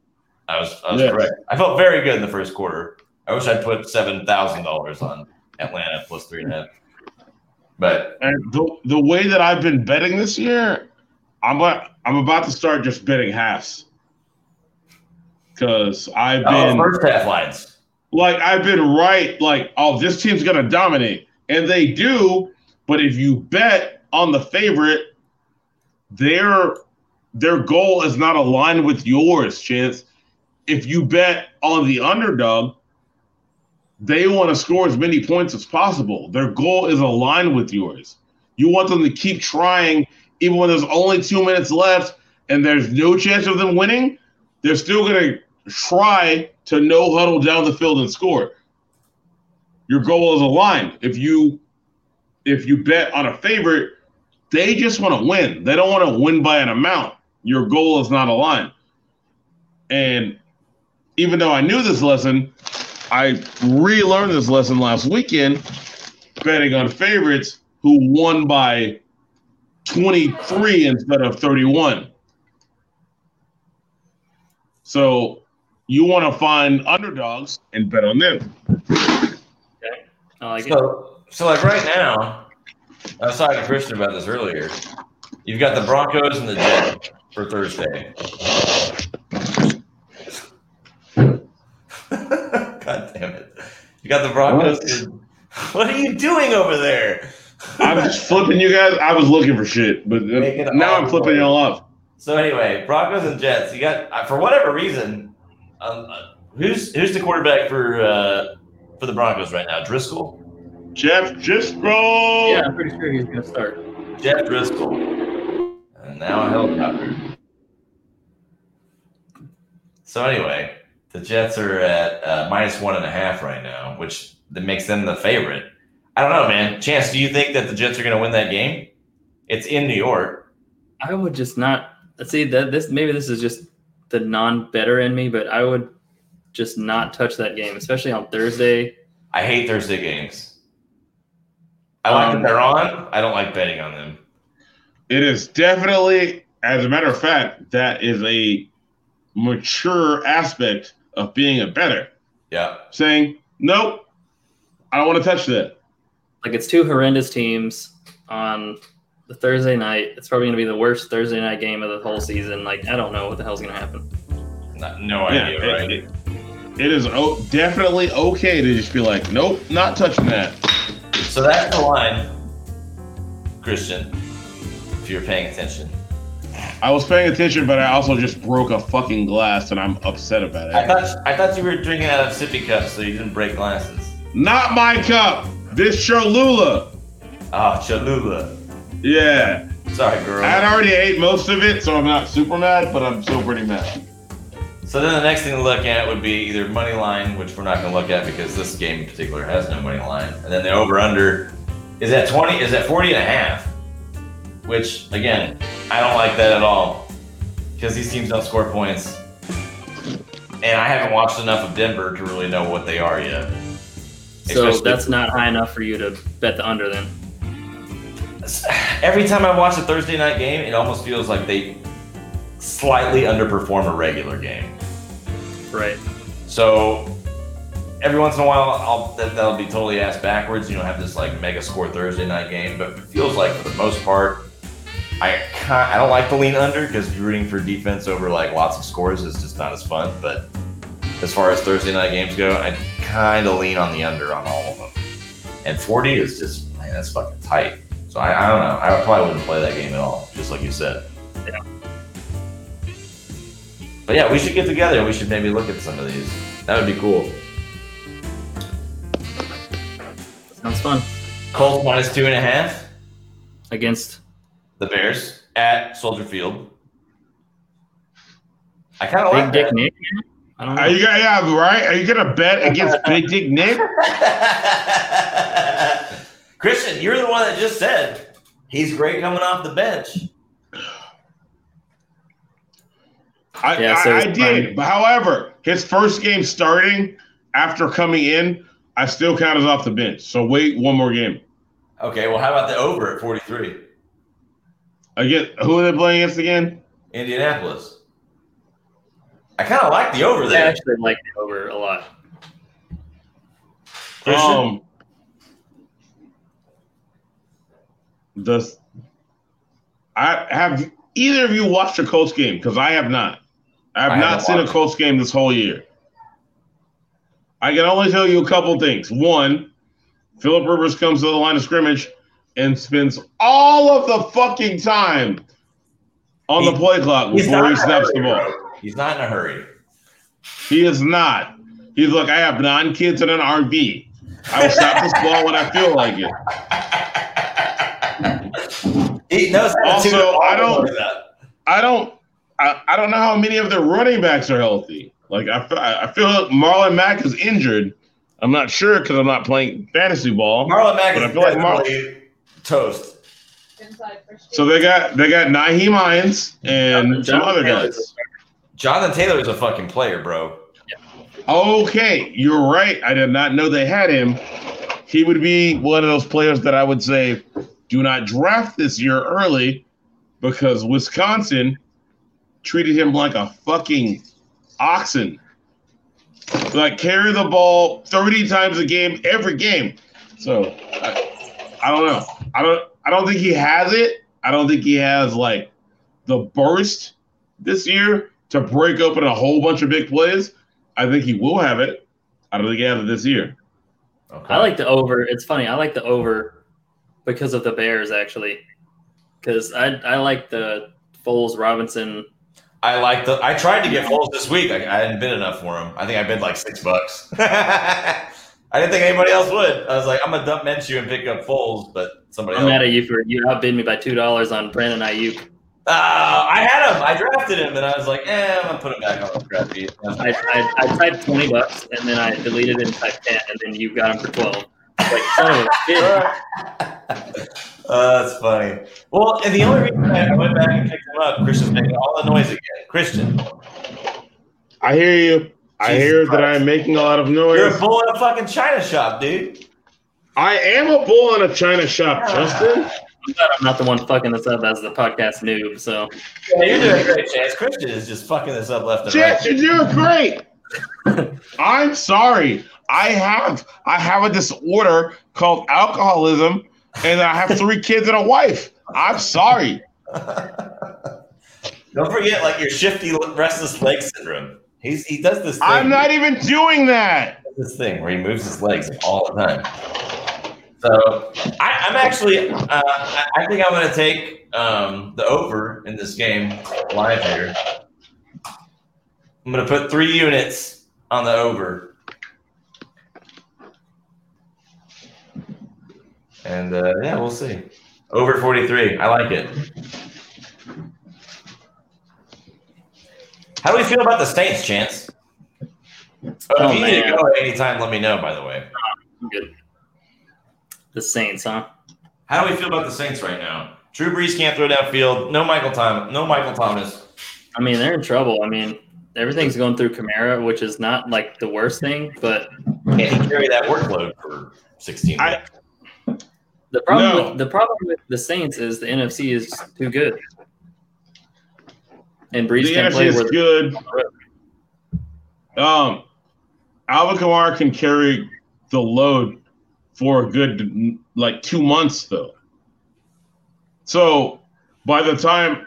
I was, I was yes. correct. I felt very good in the first quarter. I wish I'd put seven thousand dollars on Atlanta plus three and a half. But and the the way that I've been betting this year, I'm about, I'm about to start just betting halves because I've oh, been first half lines. Like I've been right. Like oh, this team's gonna dominate, and they do. But if you bet on the favorite, their their goal is not aligned with yours, Chance if you bet on the underdog, they want to score as many points as possible. Their goal is aligned with yours. You want them to keep trying, even when there's only two minutes left and there's no chance of them winning. They're still going to try to no huddle down the field and score. Your goal is aligned. If you if you bet on a favorite, they just want to win. They don't want to win by an amount. Your goal is not aligned. And even though I knew this lesson, I relearned this lesson last weekend betting on favorites who won by 23 instead of 31. So you want to find underdogs and bet on them. Okay. I like so, it. So, like right now, I was talking to Christian about this earlier. You've got the Broncos and the Jets for Thursday. God damn it. You got the Broncos. What, what are you doing over there? I'm just flipping you guys. I was looking for shit, but now I'm flipping y'all off. So anyway, Broncos and Jets. You got uh, for whatever reason. Um, who's who's the quarterback for uh, for the Broncos right now? Driskel. Jeff Driskel. Yeah, I'm pretty sure he's going to start. Jeff Driskel. And now a helicopter. So anyway, the Jets are at uh, minus one and a half right now, which that makes them the favorite. I don't know, man. Chance, do you think that the Jets are going to win that game? It's in New York. I would just not see that this. Maybe this is just the non-better in me, but I would just not touch that game, especially on Thursday. I hate Thursday games. I like um, that they're on. I don't like betting on them. It is definitely, as a matter of fact, that is a mature aspect of being a better. Yeah. Saying, nope, I don't want to touch that. Like it's two horrendous teams on the Thursday night. It's probably going to be the worst Thursday night game of the whole season. Like, I don't know what the hell's going to happen. Not, no idea, yeah, right? It, it is o- definitely okay to just be like, nope, not touching that. So that's the line, Christian, if you're paying attention. I was paying attention, but I also just broke a fucking glass, and I'm upset about it. I thought I thought you were drinking out of sippy cups, so you didn't break glasses. Not my cup. This Cholula. Ah, oh, Cholula. Yeah. Sorry, girl. I had already ate most of it, so I'm not super mad, but I'm still pretty mad. So then the next thing to look at would be either money line, which we're not going to look at because this game in particular has no money line, and then the over under is at 20 is at 40 and a half which again, I don't like that at all because these teams don't score points. And I haven't watched enough of Denver to really know what they are yet. So Especially- that's not high enough for you to bet the under then. Every time I watch a Thursday night game, it almost feels like they slightly underperform a regular game. Right. So every once in a while, I'll that, that'll be totally ass backwards. You don't have this like mega score Thursday night game, but it feels like for the most part, I ki- I don't like to lean under because rooting for defense over like lots of scores is just not as fun. But as far as Thursday night games go, I kind of lean on the under on all of them. And 40 is just man, that's fucking tight. So I, I don't know. I probably wouldn't play that game at all, just like you said. Yeah. But yeah, we should get together. We should maybe look at some of these. That would be cool. Sounds fun. Colts minus two and a half. Against The Bears at Soldier Field. I kind of Big like Dick that. Nick. I don't know. Are you gonna yeah, right? Are you gonna bet against Big Dick Nick? Christian, you're the one that just said he's great coming off the bench. I, Yeah, so I, I did. But however, his first game starting after coming in, I still count as off the bench. So wait one more game. Okay, well, how about the over at 43? Again, who are they playing against again? Indianapolis. I kind of like the over there. I there. actually like the over a lot. Christian? Um, does I have either of you watched a Colts game? Because I have not. I have I not seen a watched. Colts game this whole year. I can only tell you a couple things. One, Philip Rivers comes to the line of scrimmage and spends all of the fucking time on He- the play clock before he a snaps hurry, the ball. bro. He's not in a hurry. He is not. He's like, I have nine kids in an RV. I will stop this ball when I feel like it. He knows how to Also, tune the ball I don't- that. I don't I, I don't know how many of their running backs are healthy. Like I, I feel like Marlon Mack is injured. I'm not sure because I'm not playing fantasy ball. Marlon Mack But I is feel like Mar- definitely toast. Inside So they got they got Nyheim Hines and some other Taylor's guys. Jonathan Taylor is a fucking player, bro. Okay, you're right. I did not know they had him. He would be one of those players that I would say do not draft this year early because Wisconsin treated him like a fucking oxen. Like carry the ball 30 times a game every game. So I, I don't know. I don't I don't think he has it. I don't think he has like the burst this year to break open a whole bunch of big plays. I think he will have it. I don't think he has it this year. Okay. I like the over. It's funny. I like the over because of the Bears actually. Because I I like the Foles Robinson. I like the. I tried to get Foles this week. I, I didn't bid enough for him. I think I bid like six bucks. I didn't think anybody else would. I was like, I'm gonna dump Minshew and pick up Foles, but somebody I'm else. mad at you for you outbid me by two dollars on Brandon Aiyuk. Uh, I had him. I drafted him, and I was like, eh, I'm gonna put him back on the draft sheet. I, I, I typed twenty bucks and then I deleted it and typed ten and then you got him for twelve. Like son of a bitch. Uh, that's funny. Well, and the only reason I went back and picked him up, Christian's making all the noise again. Christian, I hear you. I Jesus hear that I'm making a lot of noise. you're a bull in a fucking china shop, dude. I am a bull in a china shop, Justin. I'm glad I'm not the one fucking this up as the podcast noob. So Yeah, you're doing great, Chance. Christian is just fucking this up left and Jets, right. you're doing great. I'm sorry. I have I have a disorder called alcoholism, and I have three kids and a wife. I'm sorry. Don't forget, like your shifty, restless leg syndrome. He's he does this. Thing, I'm not even doing that. This thing where he moves his legs all the time. So I, I'm actually, uh, I, I think I'm going to take um, the over in this game live here. I'm going to put three units on the over. And uh, yeah, we'll see. Over 43. I like it. How do we feel about the Saints, Chance? Oh, Oh, if you need to man. go at any time, let me know, by the way. I'm good. The Saints, huh? How do we feel about the Saints right now? Drew Brees can't throw downfield. No Michael Thomas. No Michael Thomas. I mean, they're in trouble. I mean, everything's going through Kamara, which is not like the worst thing, but Can he carry that workload for 16 I- weeks? The problem No. with the problem with the Saints is the NFC is too good. And Brees the can play is good. Um, Alvin Kamara can carry the load for a good like two months though. So by the time,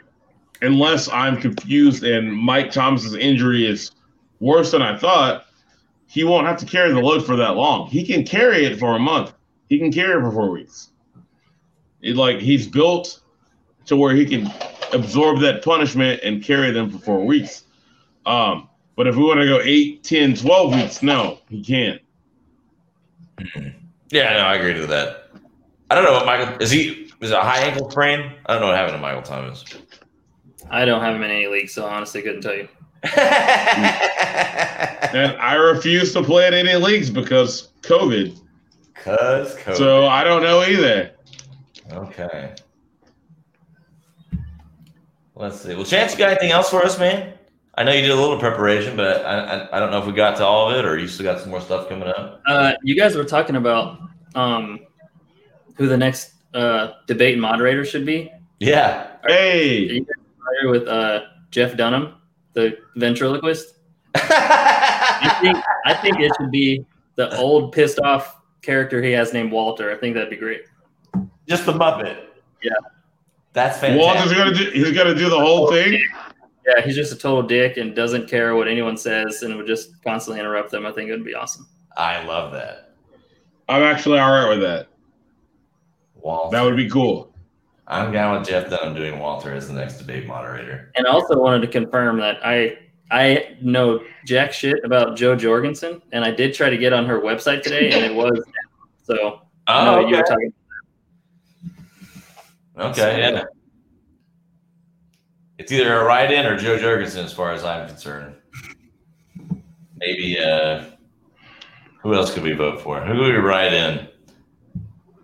unless I'm confused and Mike Thomas's injury is worse than I thought, he won't have to carry the load for that long. He can carry it for a month. He can carry it for four weeks. It, like he's built to where he can absorb that punishment and carry them for four weeks. Um, but if we want to go 8, 10, 12 weeks, no, he can't. Yeah, no, I agree with that. I don't know what Michael is he is it a high ankle sprain? I don't know what happened to Michael Thomas. I don't have him in any league, so honestly couldn't tell you. And I refuse to play in any leagues because COVID. Cause COVID. So I don't know either. Okay. Let's see. Well, Chance, you got anything else for us, man? I know you did a little preparation, but I, I, I don't know if we got to all of it or you still got some more stuff coming up. Uh, you guys were talking about um, who the next uh, debate moderator should be. Yeah. Are Hey, you familiar with uh, Jeff Dunham, the ventriloquist? I think I think it should be the old pissed off character he has named Walter. I think that'd be great. The Muppet. Yeah. That's fantastic. Walter's gonna do. He's gonna do the whole thing. Yeah, he's just a total dick and doesn't care what anyone says and would just constantly interrupt them. I think it would be awesome. I love that. I'm actually all right with that. Walter. That would be cool. I'm down with Jeff Dunham doing Walter as the next debate moderator. And I also wanted to confirm that I I know jack shit about Jo Jorgensen, and I did try to get on her website today, and it was so. I know Oh, you were talking. Okay, yeah. It's either a write-in or Jo Jorgensen, as far as I'm concerned. Maybe uh, who else could we vote for? Who would we write in?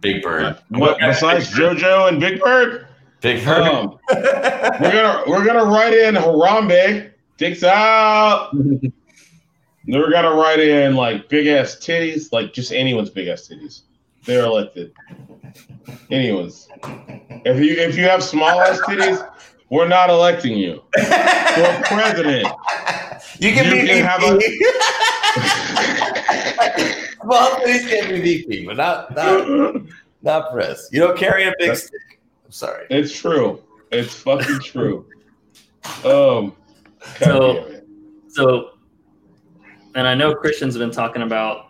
Big Bird. What besides JoJo and Big Bird? Big Bird. Um, we're gonna we're gonna write in Harambe. Dicks out. Then we're gonna write in like big ass titties, like just anyone's big ass titties. They're elected. Anyone's. If you if you have small ass titties, we're not electing you for president. you can you be can have VP. well, please can be VP, but not not not press. You don't carry a big stick. I'm sorry. It's true. It's fucking true. Um. So- God damn it. So, and I know Christian's been talking about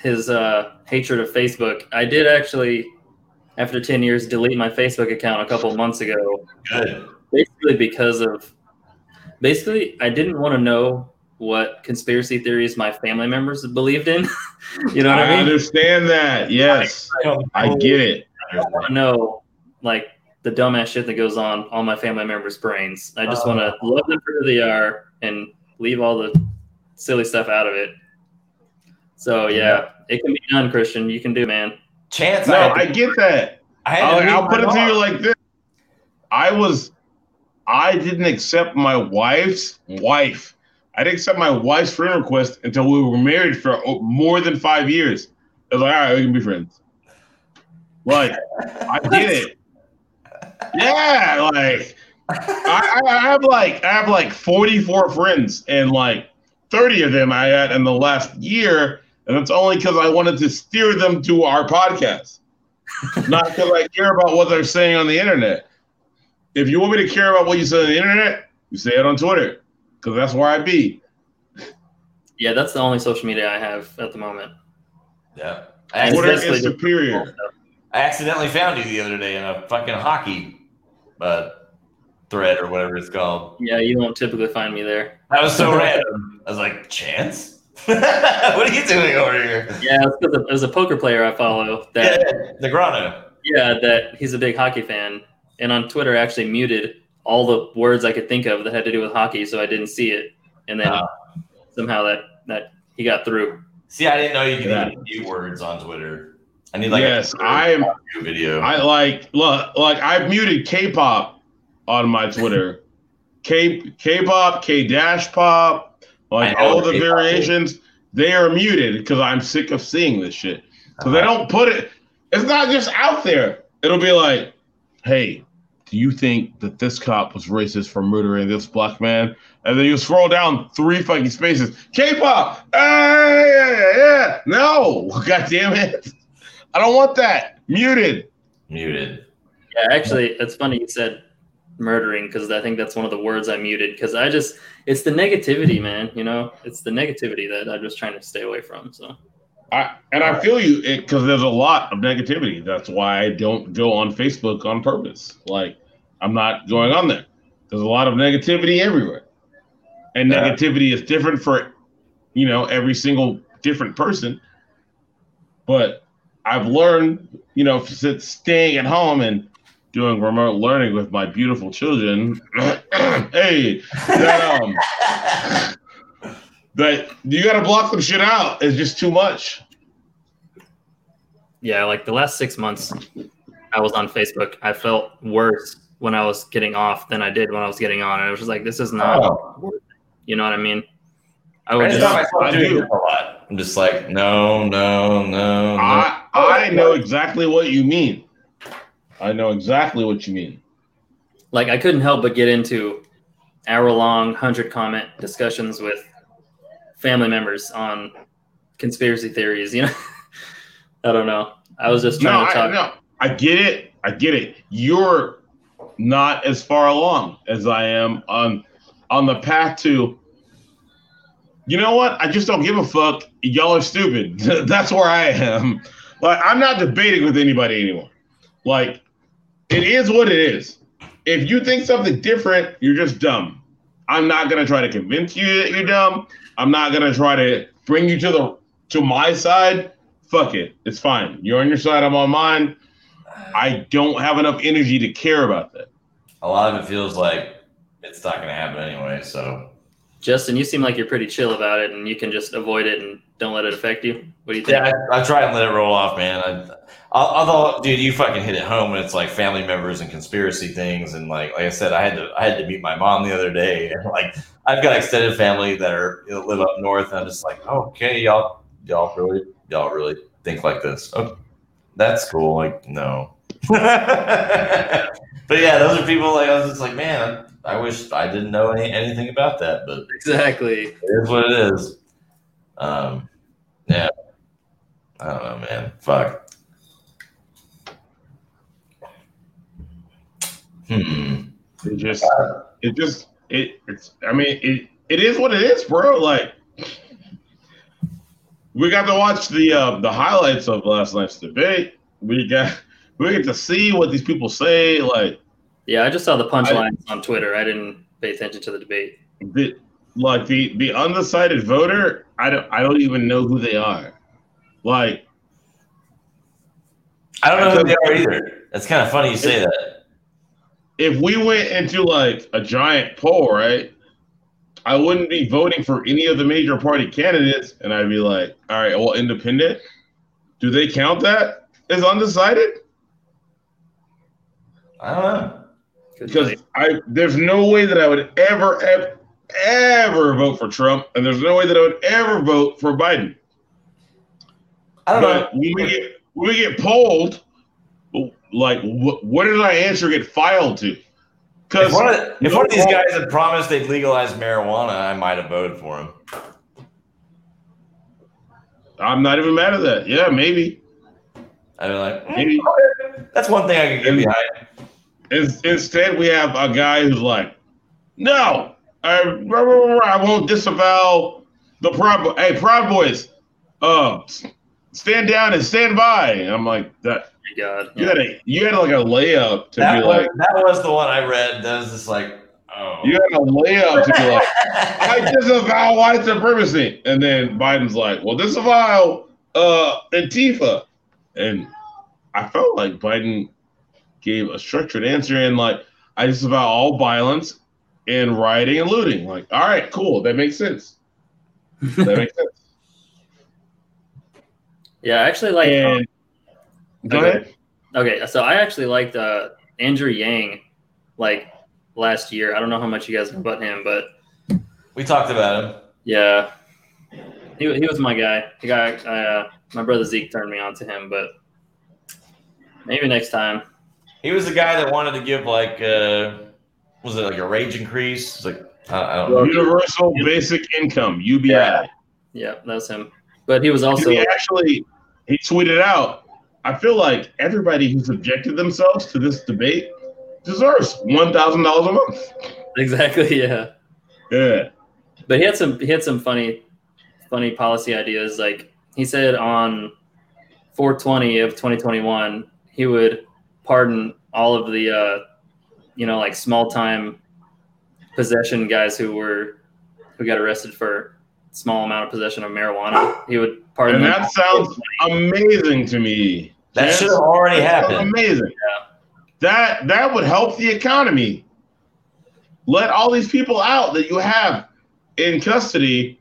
his uh, hatred of Facebook. I did actually, after 10 years, delete my Facebook account a couple months ago, Good. basically because of, basically, I didn't want to know what conspiracy theories my family members believed in. you know what I I mean? understand that. Yes, I get it. I don't want to know, like, the dumbass shit that goes on all my family members' brains. I just Oh. want to love them for who they are and leave all the silly stuff out of it. So yeah, it can be done, Christian. You can do, it, man. Chance. No, I, I get that. I had I'll, I'll put it to you like this. I was, I didn't accept my wife's wife. I didn't accept my wife's friend request until we were married for more than five years. I was like, all right, we can be friends. Like, I did it. Yeah, like I, I have like I have like 44 friends, and like 30 of them I had in the last year, and it's only because I wanted to steer them to our podcast, not because I care about what they're saying on the internet. If you want me to care about what you say on the internet, you say it on Twitter, because that's where I be. Yeah, that's the only social media I have at the moment. Yeah. I Twitter is superior. I accidentally found you the other day in a fucking hockey uh, thread or whatever it's called. Yeah, you don't typically find me there. That was so random. I was like, Chance? what are you doing over here? Yeah, it's because there's a poker player I follow that Yeah, Negreanu. yeah that he's a big hockey fan, and on Twitter I actually muted all the words I could think of that had to do with hockey, so I didn't see it, and then Ah. somehow that that he got through. See, I didn't know you could Yeah. even mute words on Twitter. I need like yes, a I am. video. I like look like I've muted K-pop on my Twitter. K K-pop, K dash pop, like all the K-pop. variations. they are muted because I'm sick of seeing this shit. So they uh-huh. don't put it. It's not just out there. It'll be like, hey, do you think that this cop was racist for murdering this black man? And then you scroll down three fucking spaces. K-pop. Hey, yeah, yeah. No, god damn it. I don't want that. Muted. Muted. Yeah, actually, it's funny you said murdering because I think that's one of the words I muted because I just it's the negativity, man. You know, it's the negativity that I'm just trying to stay away from. So I and I feel you because there's a lot of negativity. That's why I don't go on Facebook on purpose. Like I'm not going on there. There's a lot of negativity everywhere, and Yeah. negativity is different for you know every single different person. But I've learned, you know, since staying at home and doing remote learning with my beautiful children. hey, that um. That you got to block some shit out. It's just too much. yeah, like the last six months, I was on Facebook. I felt worse when I was getting off than I did when I was getting on. And I was just like, this is not. Oh. worth it. You know what I mean? I I would just just. myself I doing do. this a lot. I'm just like, no, no, no, no. I I know exactly what you mean. I know exactly what you mean. like I couldn't help but get into hour long, hundred comment discussions with family members on conspiracy theories. You know, I don't know. I was just No, trying to I, talk. no, I get it. I get it. You're not as far along as I am on on the path to. You know what? I just don't give a fuck. Y'all are stupid. That's where I am. Like I'm not debating with anybody anymore. Like it is what it is. If you think something different, you're just dumb. I'm not gonna try to convince you that you're dumb. I'm not gonna try to bring you to the to my side. Fuck it. It's fine. You're on your side. I'm on mine. I don't have enough energy to care about that. A lot of it feels like it's not going to happen anyway. So Justin, you seem like you're pretty chill about it, and you can just avoid it and don't let it affect you. What do you think? yeah, I, I try and let it roll off, man. I, al- although, dude, you fucking hit it home when it's like family members and conspiracy things, and like, like I said, I had to, I had to meet my mom the other day, and like, I've got extended family that are you know, live up north, and I'm just like, okay, y'all, y'all really, y'all really think like this? Oh, that's cool. Like, no. but yeah, those are people like I was just like, man, I, I wish I didn't know any, anything about that, but Exactly. it is what it is. Um, yeah. I don't know, man. Fuck. Hmm. It just, it just, it, it's. I mean, it, it is what it is, bro. Like, we got to watch the uh, the highlights of last night's debate. We got, we get to see what these people say. Like, Yeah, I just saw the punchlines on Twitter. I didn't pay attention to the debate. the, like the the undecided voter. I don't, I don't even know who they are. Like, I don't know who they are either. That's kind of funny you say that. If we went into like a giant poll, right? I wouldn't be voting for any of the major party candidates, and I'd be like, all right, well, independent. Do they count that as undecided? I don't know. Because I there's no way that I would ever, ever, ever vote for Trump, and there's no way that I would ever vote for Biden. I don't But know. when we get when we get polled, like wh- where did our answer get filed to? If one, of, if one of these guys had promised they'd legalize marijuana, I might have voted for him. I'm not even mad at that. Yeah, maybe. I'd be like, "Mm, Maybe. that's one thing I could get behind. In- Instead, we have a guy who's like, "No, I, I won't disavow the Proud. Hey, Proud Boys, uh, stand down and stand by." And I'm like, "That God. you had a you had like a layup to That be was, like, that was the one I read. That was just like, oh. you had a layup to be like, I disavow white supremacy," and then Biden's like, "Well, disavow uh Antifa," and I felt like Biden gave a structured answer and like I disavow all violence and rioting and looting. Like, all right, cool, that makes sense. That makes sense. yeah, actually like. and go Okay. ahead. Okay, so I actually liked uh, Andrew Yang, like last year. I don't know how much you guys know about him, but we talked about him. yeah, he, he was my guy. The guy, uh, my brother Zeke turned me on to him, but maybe next time. He was the guy that wanted to give like, uh, was it like a rage increase? It's like I, I don't know. Universal Basic Income (UBI). Yeah. Yeah, that's him. But he was also he actually he tweeted out, "I feel like everybody who subjected themselves to this debate deserves one thousand dollars a month." exactly yeah. Yeah. But he had some he had some funny funny policy ideas. Like he said on 420 of 2021, he would pardon all of the uh, you know like small time possession guys who were who got arrested for small amount of possession of marijuana. He would pardon And them. that sounds amazing to me. That Chance. should have already That sounds happened. Amazing. That that would help the economy. Let all these people out that you have in custody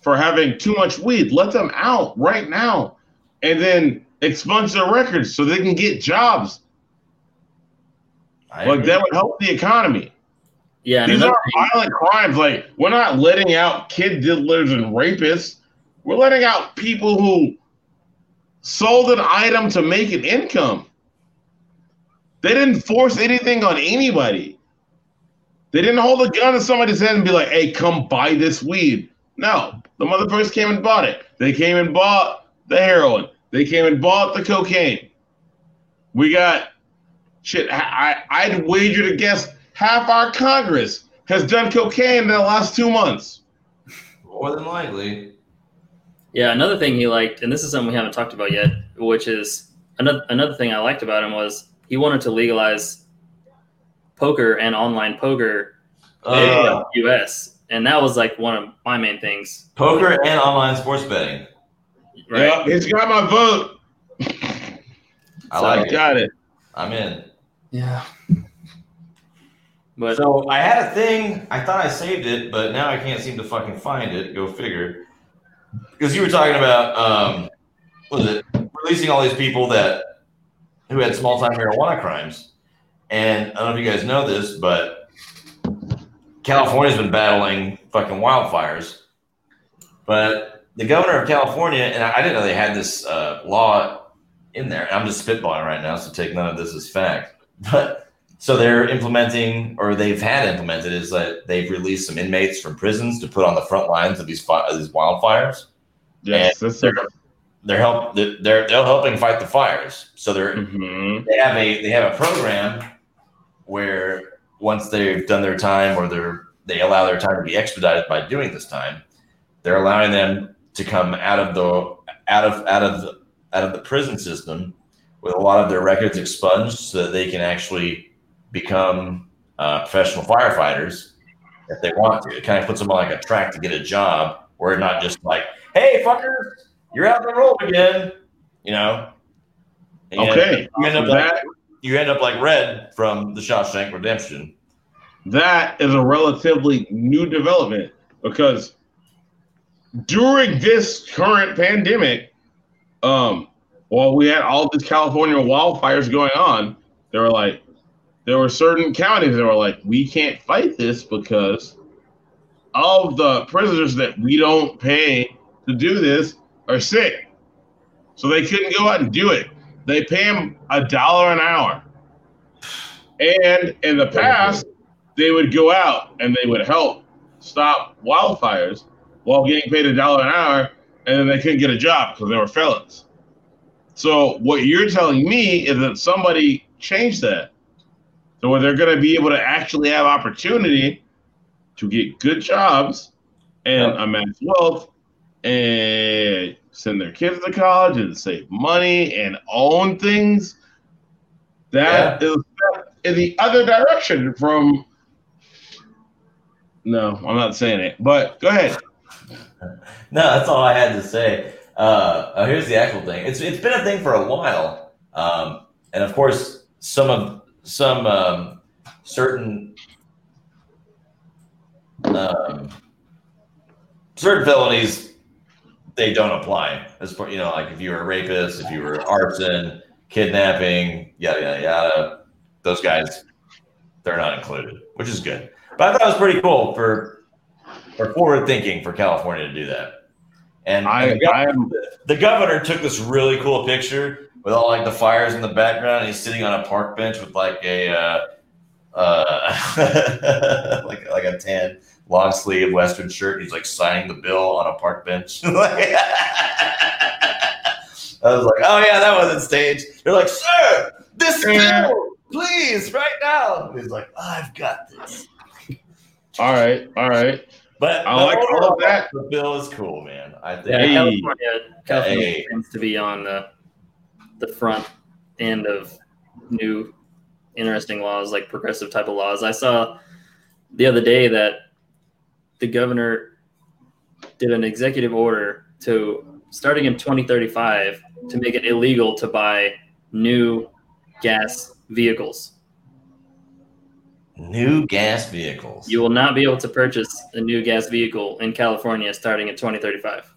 for having too much weed. Let them out right now, and then expunge their records so they can get jobs. I Like agree. that would help the economy. Yeah, These are violent crimes. Like we're not letting out kid diddlers and rapists. We're letting out people who sold an item to make an income. They didn't force anything on anybody. They didn't hold a gun to somebody's head and be like, "Hey, come buy this weed." No, the motherfuckers came and bought it. They came and bought the heroin. They came and bought the cocaine. We got shit. I I'd wager to guess half our Congress has done cocaine in the last two months. more than likely. Yeah, another thing he liked, and this is something we haven't talked about yet, which is another another thing I liked about him was he wanted to legalize poker and online poker in Uh, the U.S. And that was like one of my main things. poker and online sports betting. Right? Yep, he's got my vote. I So- like it. Got it. I'm in. Yeah. But So I had a thing. I thought I saved it, but now I can't seem to fucking find it. Go figure. Because you were talking about, um, was it releasing all these people that who had small time marijuana crimes, and I don't know if you guys know this, but California's been battling fucking wildfires. But the governor of California, and I I didn't know they had this uh, law in there. I'm just spitballing right now, so take none of this as fact. But so they're implementing, or they've had implemented, is that they've released some inmates from prisons to put on the front lines of these fi- of these wildfires. Yes, that's They're they're help they're they're helping fight the fires. So they're Mhm. they have a they have a program where once they've done their time or they're they allow their time to be expedited by doing this time, they're allowing them to come out of the out of out of out of the prison system with a lot of their records expunged so that they can actually become uh, professional firefighters if they want to. It kind of puts them on like a track to get a job where not just like, hey fucker, you're out on the road again, you know. And Okay. You end up like you end up like Red from the Shawshank Redemption. that is a relatively new development because during this current pandemic, um, while we had all these California wildfires going on, they were like, there were certain counties that were like, we can't fight this because all of the prisoners that we don't pay to do this are sick. So they couldn't go out and do it. They pay them a dollar an hour. And in the past, they would go out and they would help stop wildfires while getting paid a dollar an hour, and then they couldn't get a job because they were felons. So what you're telling me is that somebody changed that, so where they're going to be able to actually have opportunity to get good jobs and Yeah. amass wealth and send their kids to college and save money and own things. That is in the other direction from. No, I'm not saying it, but go ahead. No, that's all I had to say. Uh, uh, here's the actual thing. It's it's been a thing for a while, um, and of course, some of some um, certain um, certain felonies they don't apply. As far you know, like if you were a rapist, if you were arson, kidnapping, yada yada yada, those guys they're not included, which is good. But I thought it was pretty cool for for forward thinking for California to do that. And, I, and the, I am. the governor took this really cool picture with all like the fires in the background. And he's sitting on a park bench with like a uh, uh, like like a tan long sleeve Western shirt. He's like signing the bill on a park bench. Like- I was like, oh yeah, that wasn't staged. They're like, sir, this bill, please, right now. And he's like, I've got this. All right, all right. But I the like all of that. The bill is cool, man. I think. Yeah, Hey. California, California Hey. tends to be on the the front end of new interesting laws, like progressive type of laws. I saw the other day that the governor did an executive order to starting in 2035 to make it illegal to buy new gas vehicles. New gas vehicles. You will not be able to purchase a new gas vehicle in California starting in 2035.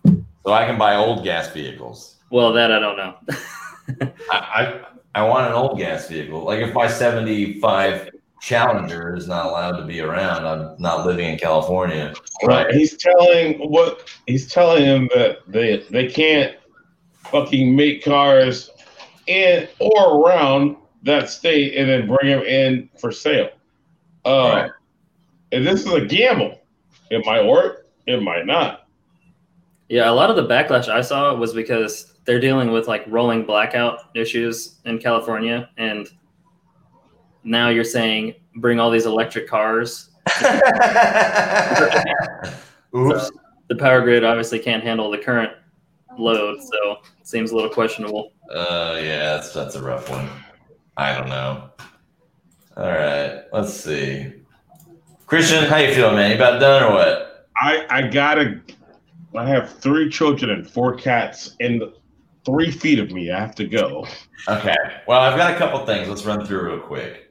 so I can buy old gas vehicles. Well, that I don't know. I, I I want an old gas vehicle. Like if my '75 Challenger is not allowed to be around, I'm not living in California. Right. He's telling what he's telling him that they they can't fucking make cars in or around that state and then bring them in for sale. Uh, Right. And this is a gamble. It might work. It might not. Yeah, a lot of the backlash I saw was because they're dealing with like rolling blackout issues in California, and now you're saying bring all these electric cars. Oops. The power grid obviously can't handle the current load, so it seems a little questionable. Uh, yeah, that's that's a rough one. I don't know. All right, let's see. Christian, how you feeling, man? You about done or what? I I gotta. I have three children and four cats in three feet of me. I have to go. Okay. Well, I've got a couple things. Let's run through real quick.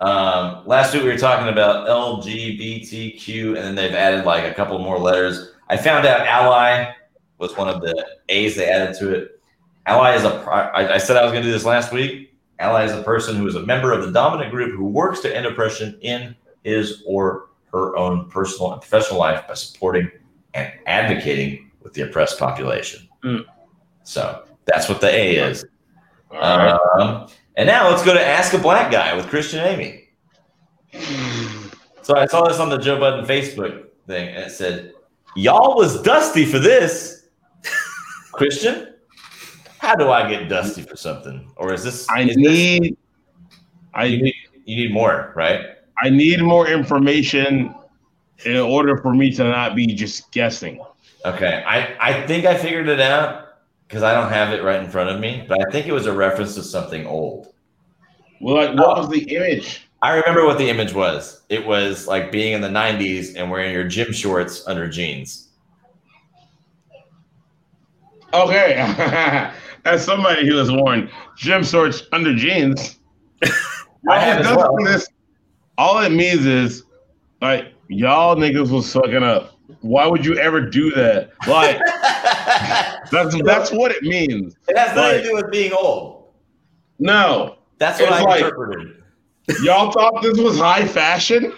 Um, last week we were talking about LGBTQ, and then they've added like a couple more letters. I found out ally was one of the A's they added to it. Ally is a. pri- I, I said I was going to do this last week. Ally is a person who is a member of the dominant group who works to end oppression in his or her own personal and professional life by supporting and advocating with the oppressed population. Mm. So that's what the A is. Right. Um, and now let's go to Ask a Black Guy with Christian Amy. So I saw this on the Joe Budden Facebook thing, and it said, "Y'all was dusty for this." Christian, how do I get dusty for something? Or is this? I is this- need. you I need you need more, right? I need more information in order for me to not be just guessing. Okay, I I think I figured it out because I don't have it right in front of me, but I think it was a reference to something old. Well, like, what oh. was the image? I remember what the image was. It was like being in the 90s and wearing your gym shorts under jeans. Okay, as somebody who has worn gym shorts under jeans, I have all it as well. this, all it means is like y'all niggas was sucking up. Why would you ever do that? Like that's that's what it means. it has nothing Like- to do with being old. No, That's what I like- interpreted. y'all thought this was high fashion.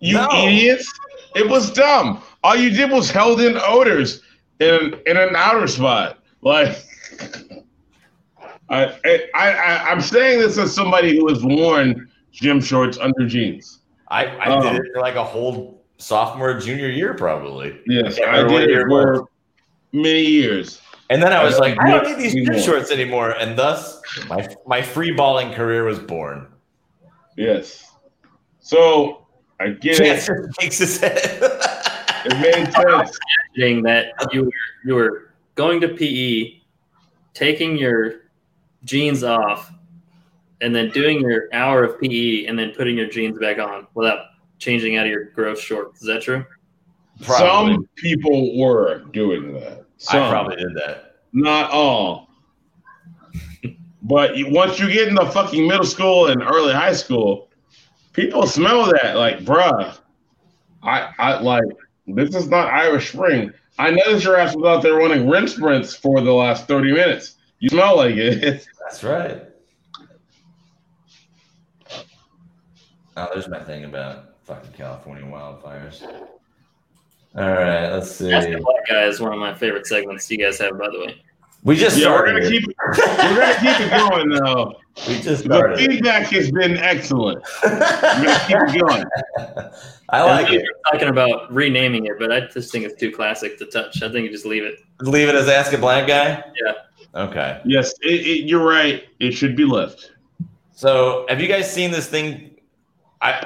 You No. idiots! It was dumb. All you did was held in odors in in an outer spot. Like I I, I I'm saying this as somebody who has worn gym shorts under jeans. I, I Oh. did um, it for like a whole sophomore, junior year, probably. Yes, can't I did it it was. for many years. And then I was I like, I don't need these gym shorts anymore. And thus, my my free balling career was born. Yes. So I get it. Chance shakes his head. It made sense. Saying that you were, you were going to PE, taking your jeans off, and then doing your hour of PE, and then putting your jeans back on without changing out of your growth shorts. Is that true? Probably. Some people were doing that. Some, I probably did that. not all. But once you get in the fucking middle school and early high school, people smell that. Like, bruh, I, I like this is not Irish Spring. I noticed your ass was out there running rim sprints for the last thirty minutes. You smell like it. That's right. Oh, there's my thing about fucking California wildfires. All right, let's see. Ask the Black Guy is one of my favorite segments you guys have, by the way. We just Yeah, we're started. gonna keep we're gonna keep it going though. we just The started. it. feedback has been excellent. We're gonna keep it going. I I like think it. you're talking about renaming it, but I just think it's too classic to touch. I think you just leave it. Leave it as Ask a Black Guy? Yeah. Okay. Yes, it, it, you're right. It should be left. So, have you guys seen this thing? I,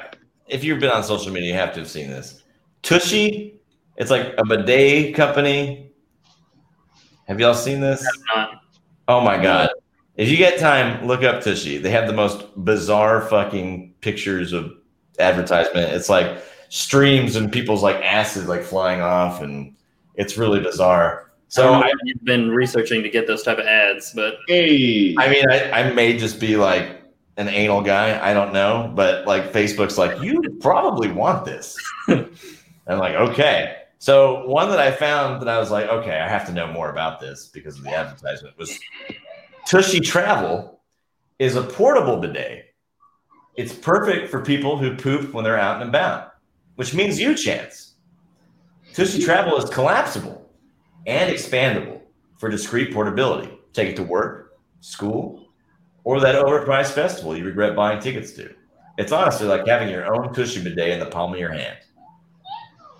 if you've been on social media, you have to have seen this. Tushy, it's like a bidet company. Have y'all seen this? Not Oh my god! If you get time, look up Tushy. They have the most bizarre fucking pictures of advertisement. It's like streams and people's like asses like flying off, and it's really bizarre. so So I I, you've been researching to get those type of ads, but Hey, I mean, I, I may just be like an anal guy. I don't know, but like Facebook's like, you probably want this. I'm like, okay. So one that I found that I was like, okay, I have to know more about this because of the advertisement was Tushy Travel is a portable bidet. It's perfect for people who poop when they're out and about, which means you, Chance. Tushy Travel is collapsible and expandable for discreet portability. Take it to work, school, or that overpriced festival you regret buying tickets to. It's honestly like having your own Tushy bidet in the palm of your hand.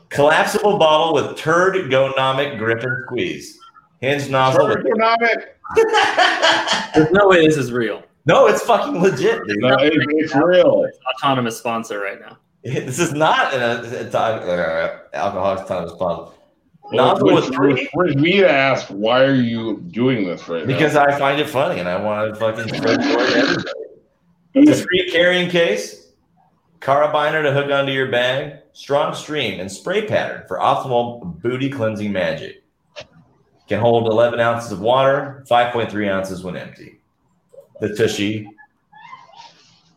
Collapsible bottle with turd gonomic grip and squeeze. Hinge nozzle. with- ergonomic. there's no way this is real. no, it's fucking legit, dude. No, it, it's real. Autonomous sponsor right now. This is not an a, a, uh, alcoholics autonomous bottle. Nozzle Which, with which, three which me to ask, why are you doing this right because I find it funny and I want to fucking spread joy to everybody. Discreet carrying case, carabiner to hook onto your bag, strong stream, and spray pattern for optimal booty cleansing magic. Can hold 11 ounces of water, 5.3 ounces when empty. The Tushy,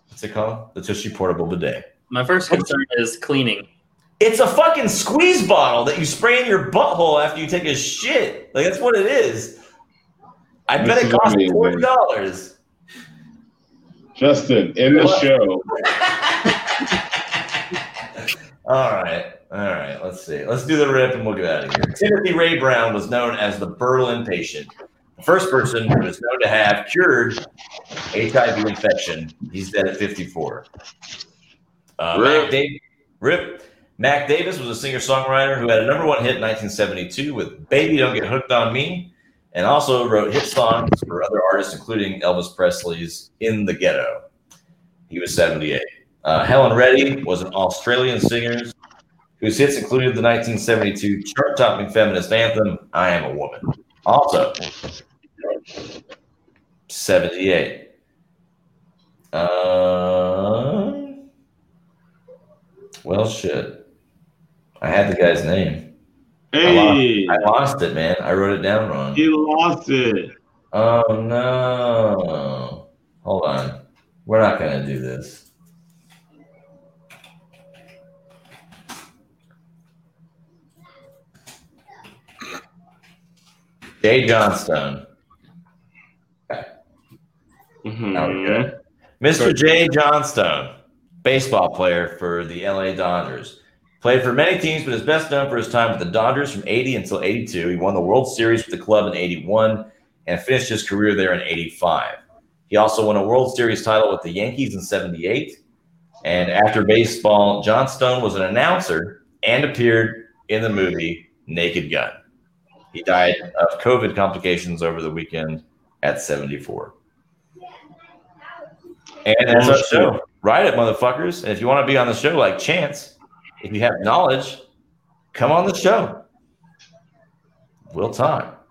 what's it called? The Tushy portable bidet. My first concern is cleaning. It's a fucking squeeze bottle that you spray in your butthole after you take a shit. Like that's what it is. I bet it costs forty dollars. Justin, in the show, all right, all right. Let's see. Let's do the rip and we'll get out of here. Timothy Ray Brown was known as the Berlin patient, the first person who was known to have cured HIV infection. He's dead at fifty-four. Uh, Rip. Mac, Dav- Rip. Mac Davis was a singer-songwriter who had a number one hit in 1972 with "Baby Don't Get Hooked on Me," and also wrote hit songs for other artists, including Elvis Presley's "In the Ghetto." He was 78. Uh, Helen Reddy was an Australian singer whose hits included the 1972 chart-topping feminist anthem "I Am a Woman." Also, 78. Uh, well, shit. I had the guy's name. hey, I lost it, man. I wrote it down wrong. he lost it. Oh no. Hold on. We're not gonna do this. Jay Johnstone. Mhm. Good. Mr. Jay Johnstone, baseball player for the LA Dodgers. Played for many teams, but is best known for his time with the Dodgers from 80 until 82. He won the World Series with the club in 81 and finished his career there in 85. He also won a World Series title with the Yankees in 78. And after baseball, Johnstone was an announcer and appeared in the movie Naked Gun. He died of COVID complications over the weekend at 74. And that's our show. Write it, motherfuckers. And if you want to be on the show like Chance, if you have knowledge, come on the show. We'll talk.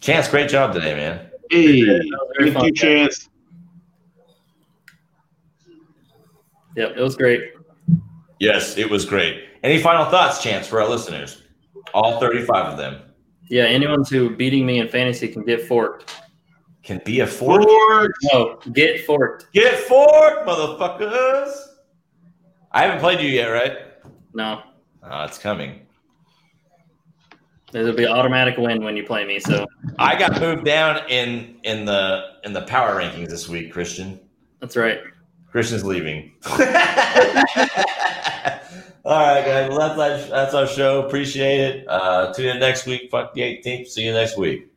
Chance, great job today, man. Hey, thank fun. you, Chance. Yep, it was great. Yes, it was great. Any final thoughts, Chance, for our listeners? All 35 of them Yeah, anyone who beating me in fantasy can get forked. can be a fork. Fork. No, get forked. Get forked, motherfuckers. I haven't played you yet, right? No. Uh, it's coming. It'll be automatic win when you play me. So I got moved down in in the in the power rankings this week, Christian. That's right. Christian's leaving. All right, guys. Well, that's that's our show. Appreciate it. Uh, tune in next week. Fuck the 18th. See you next week.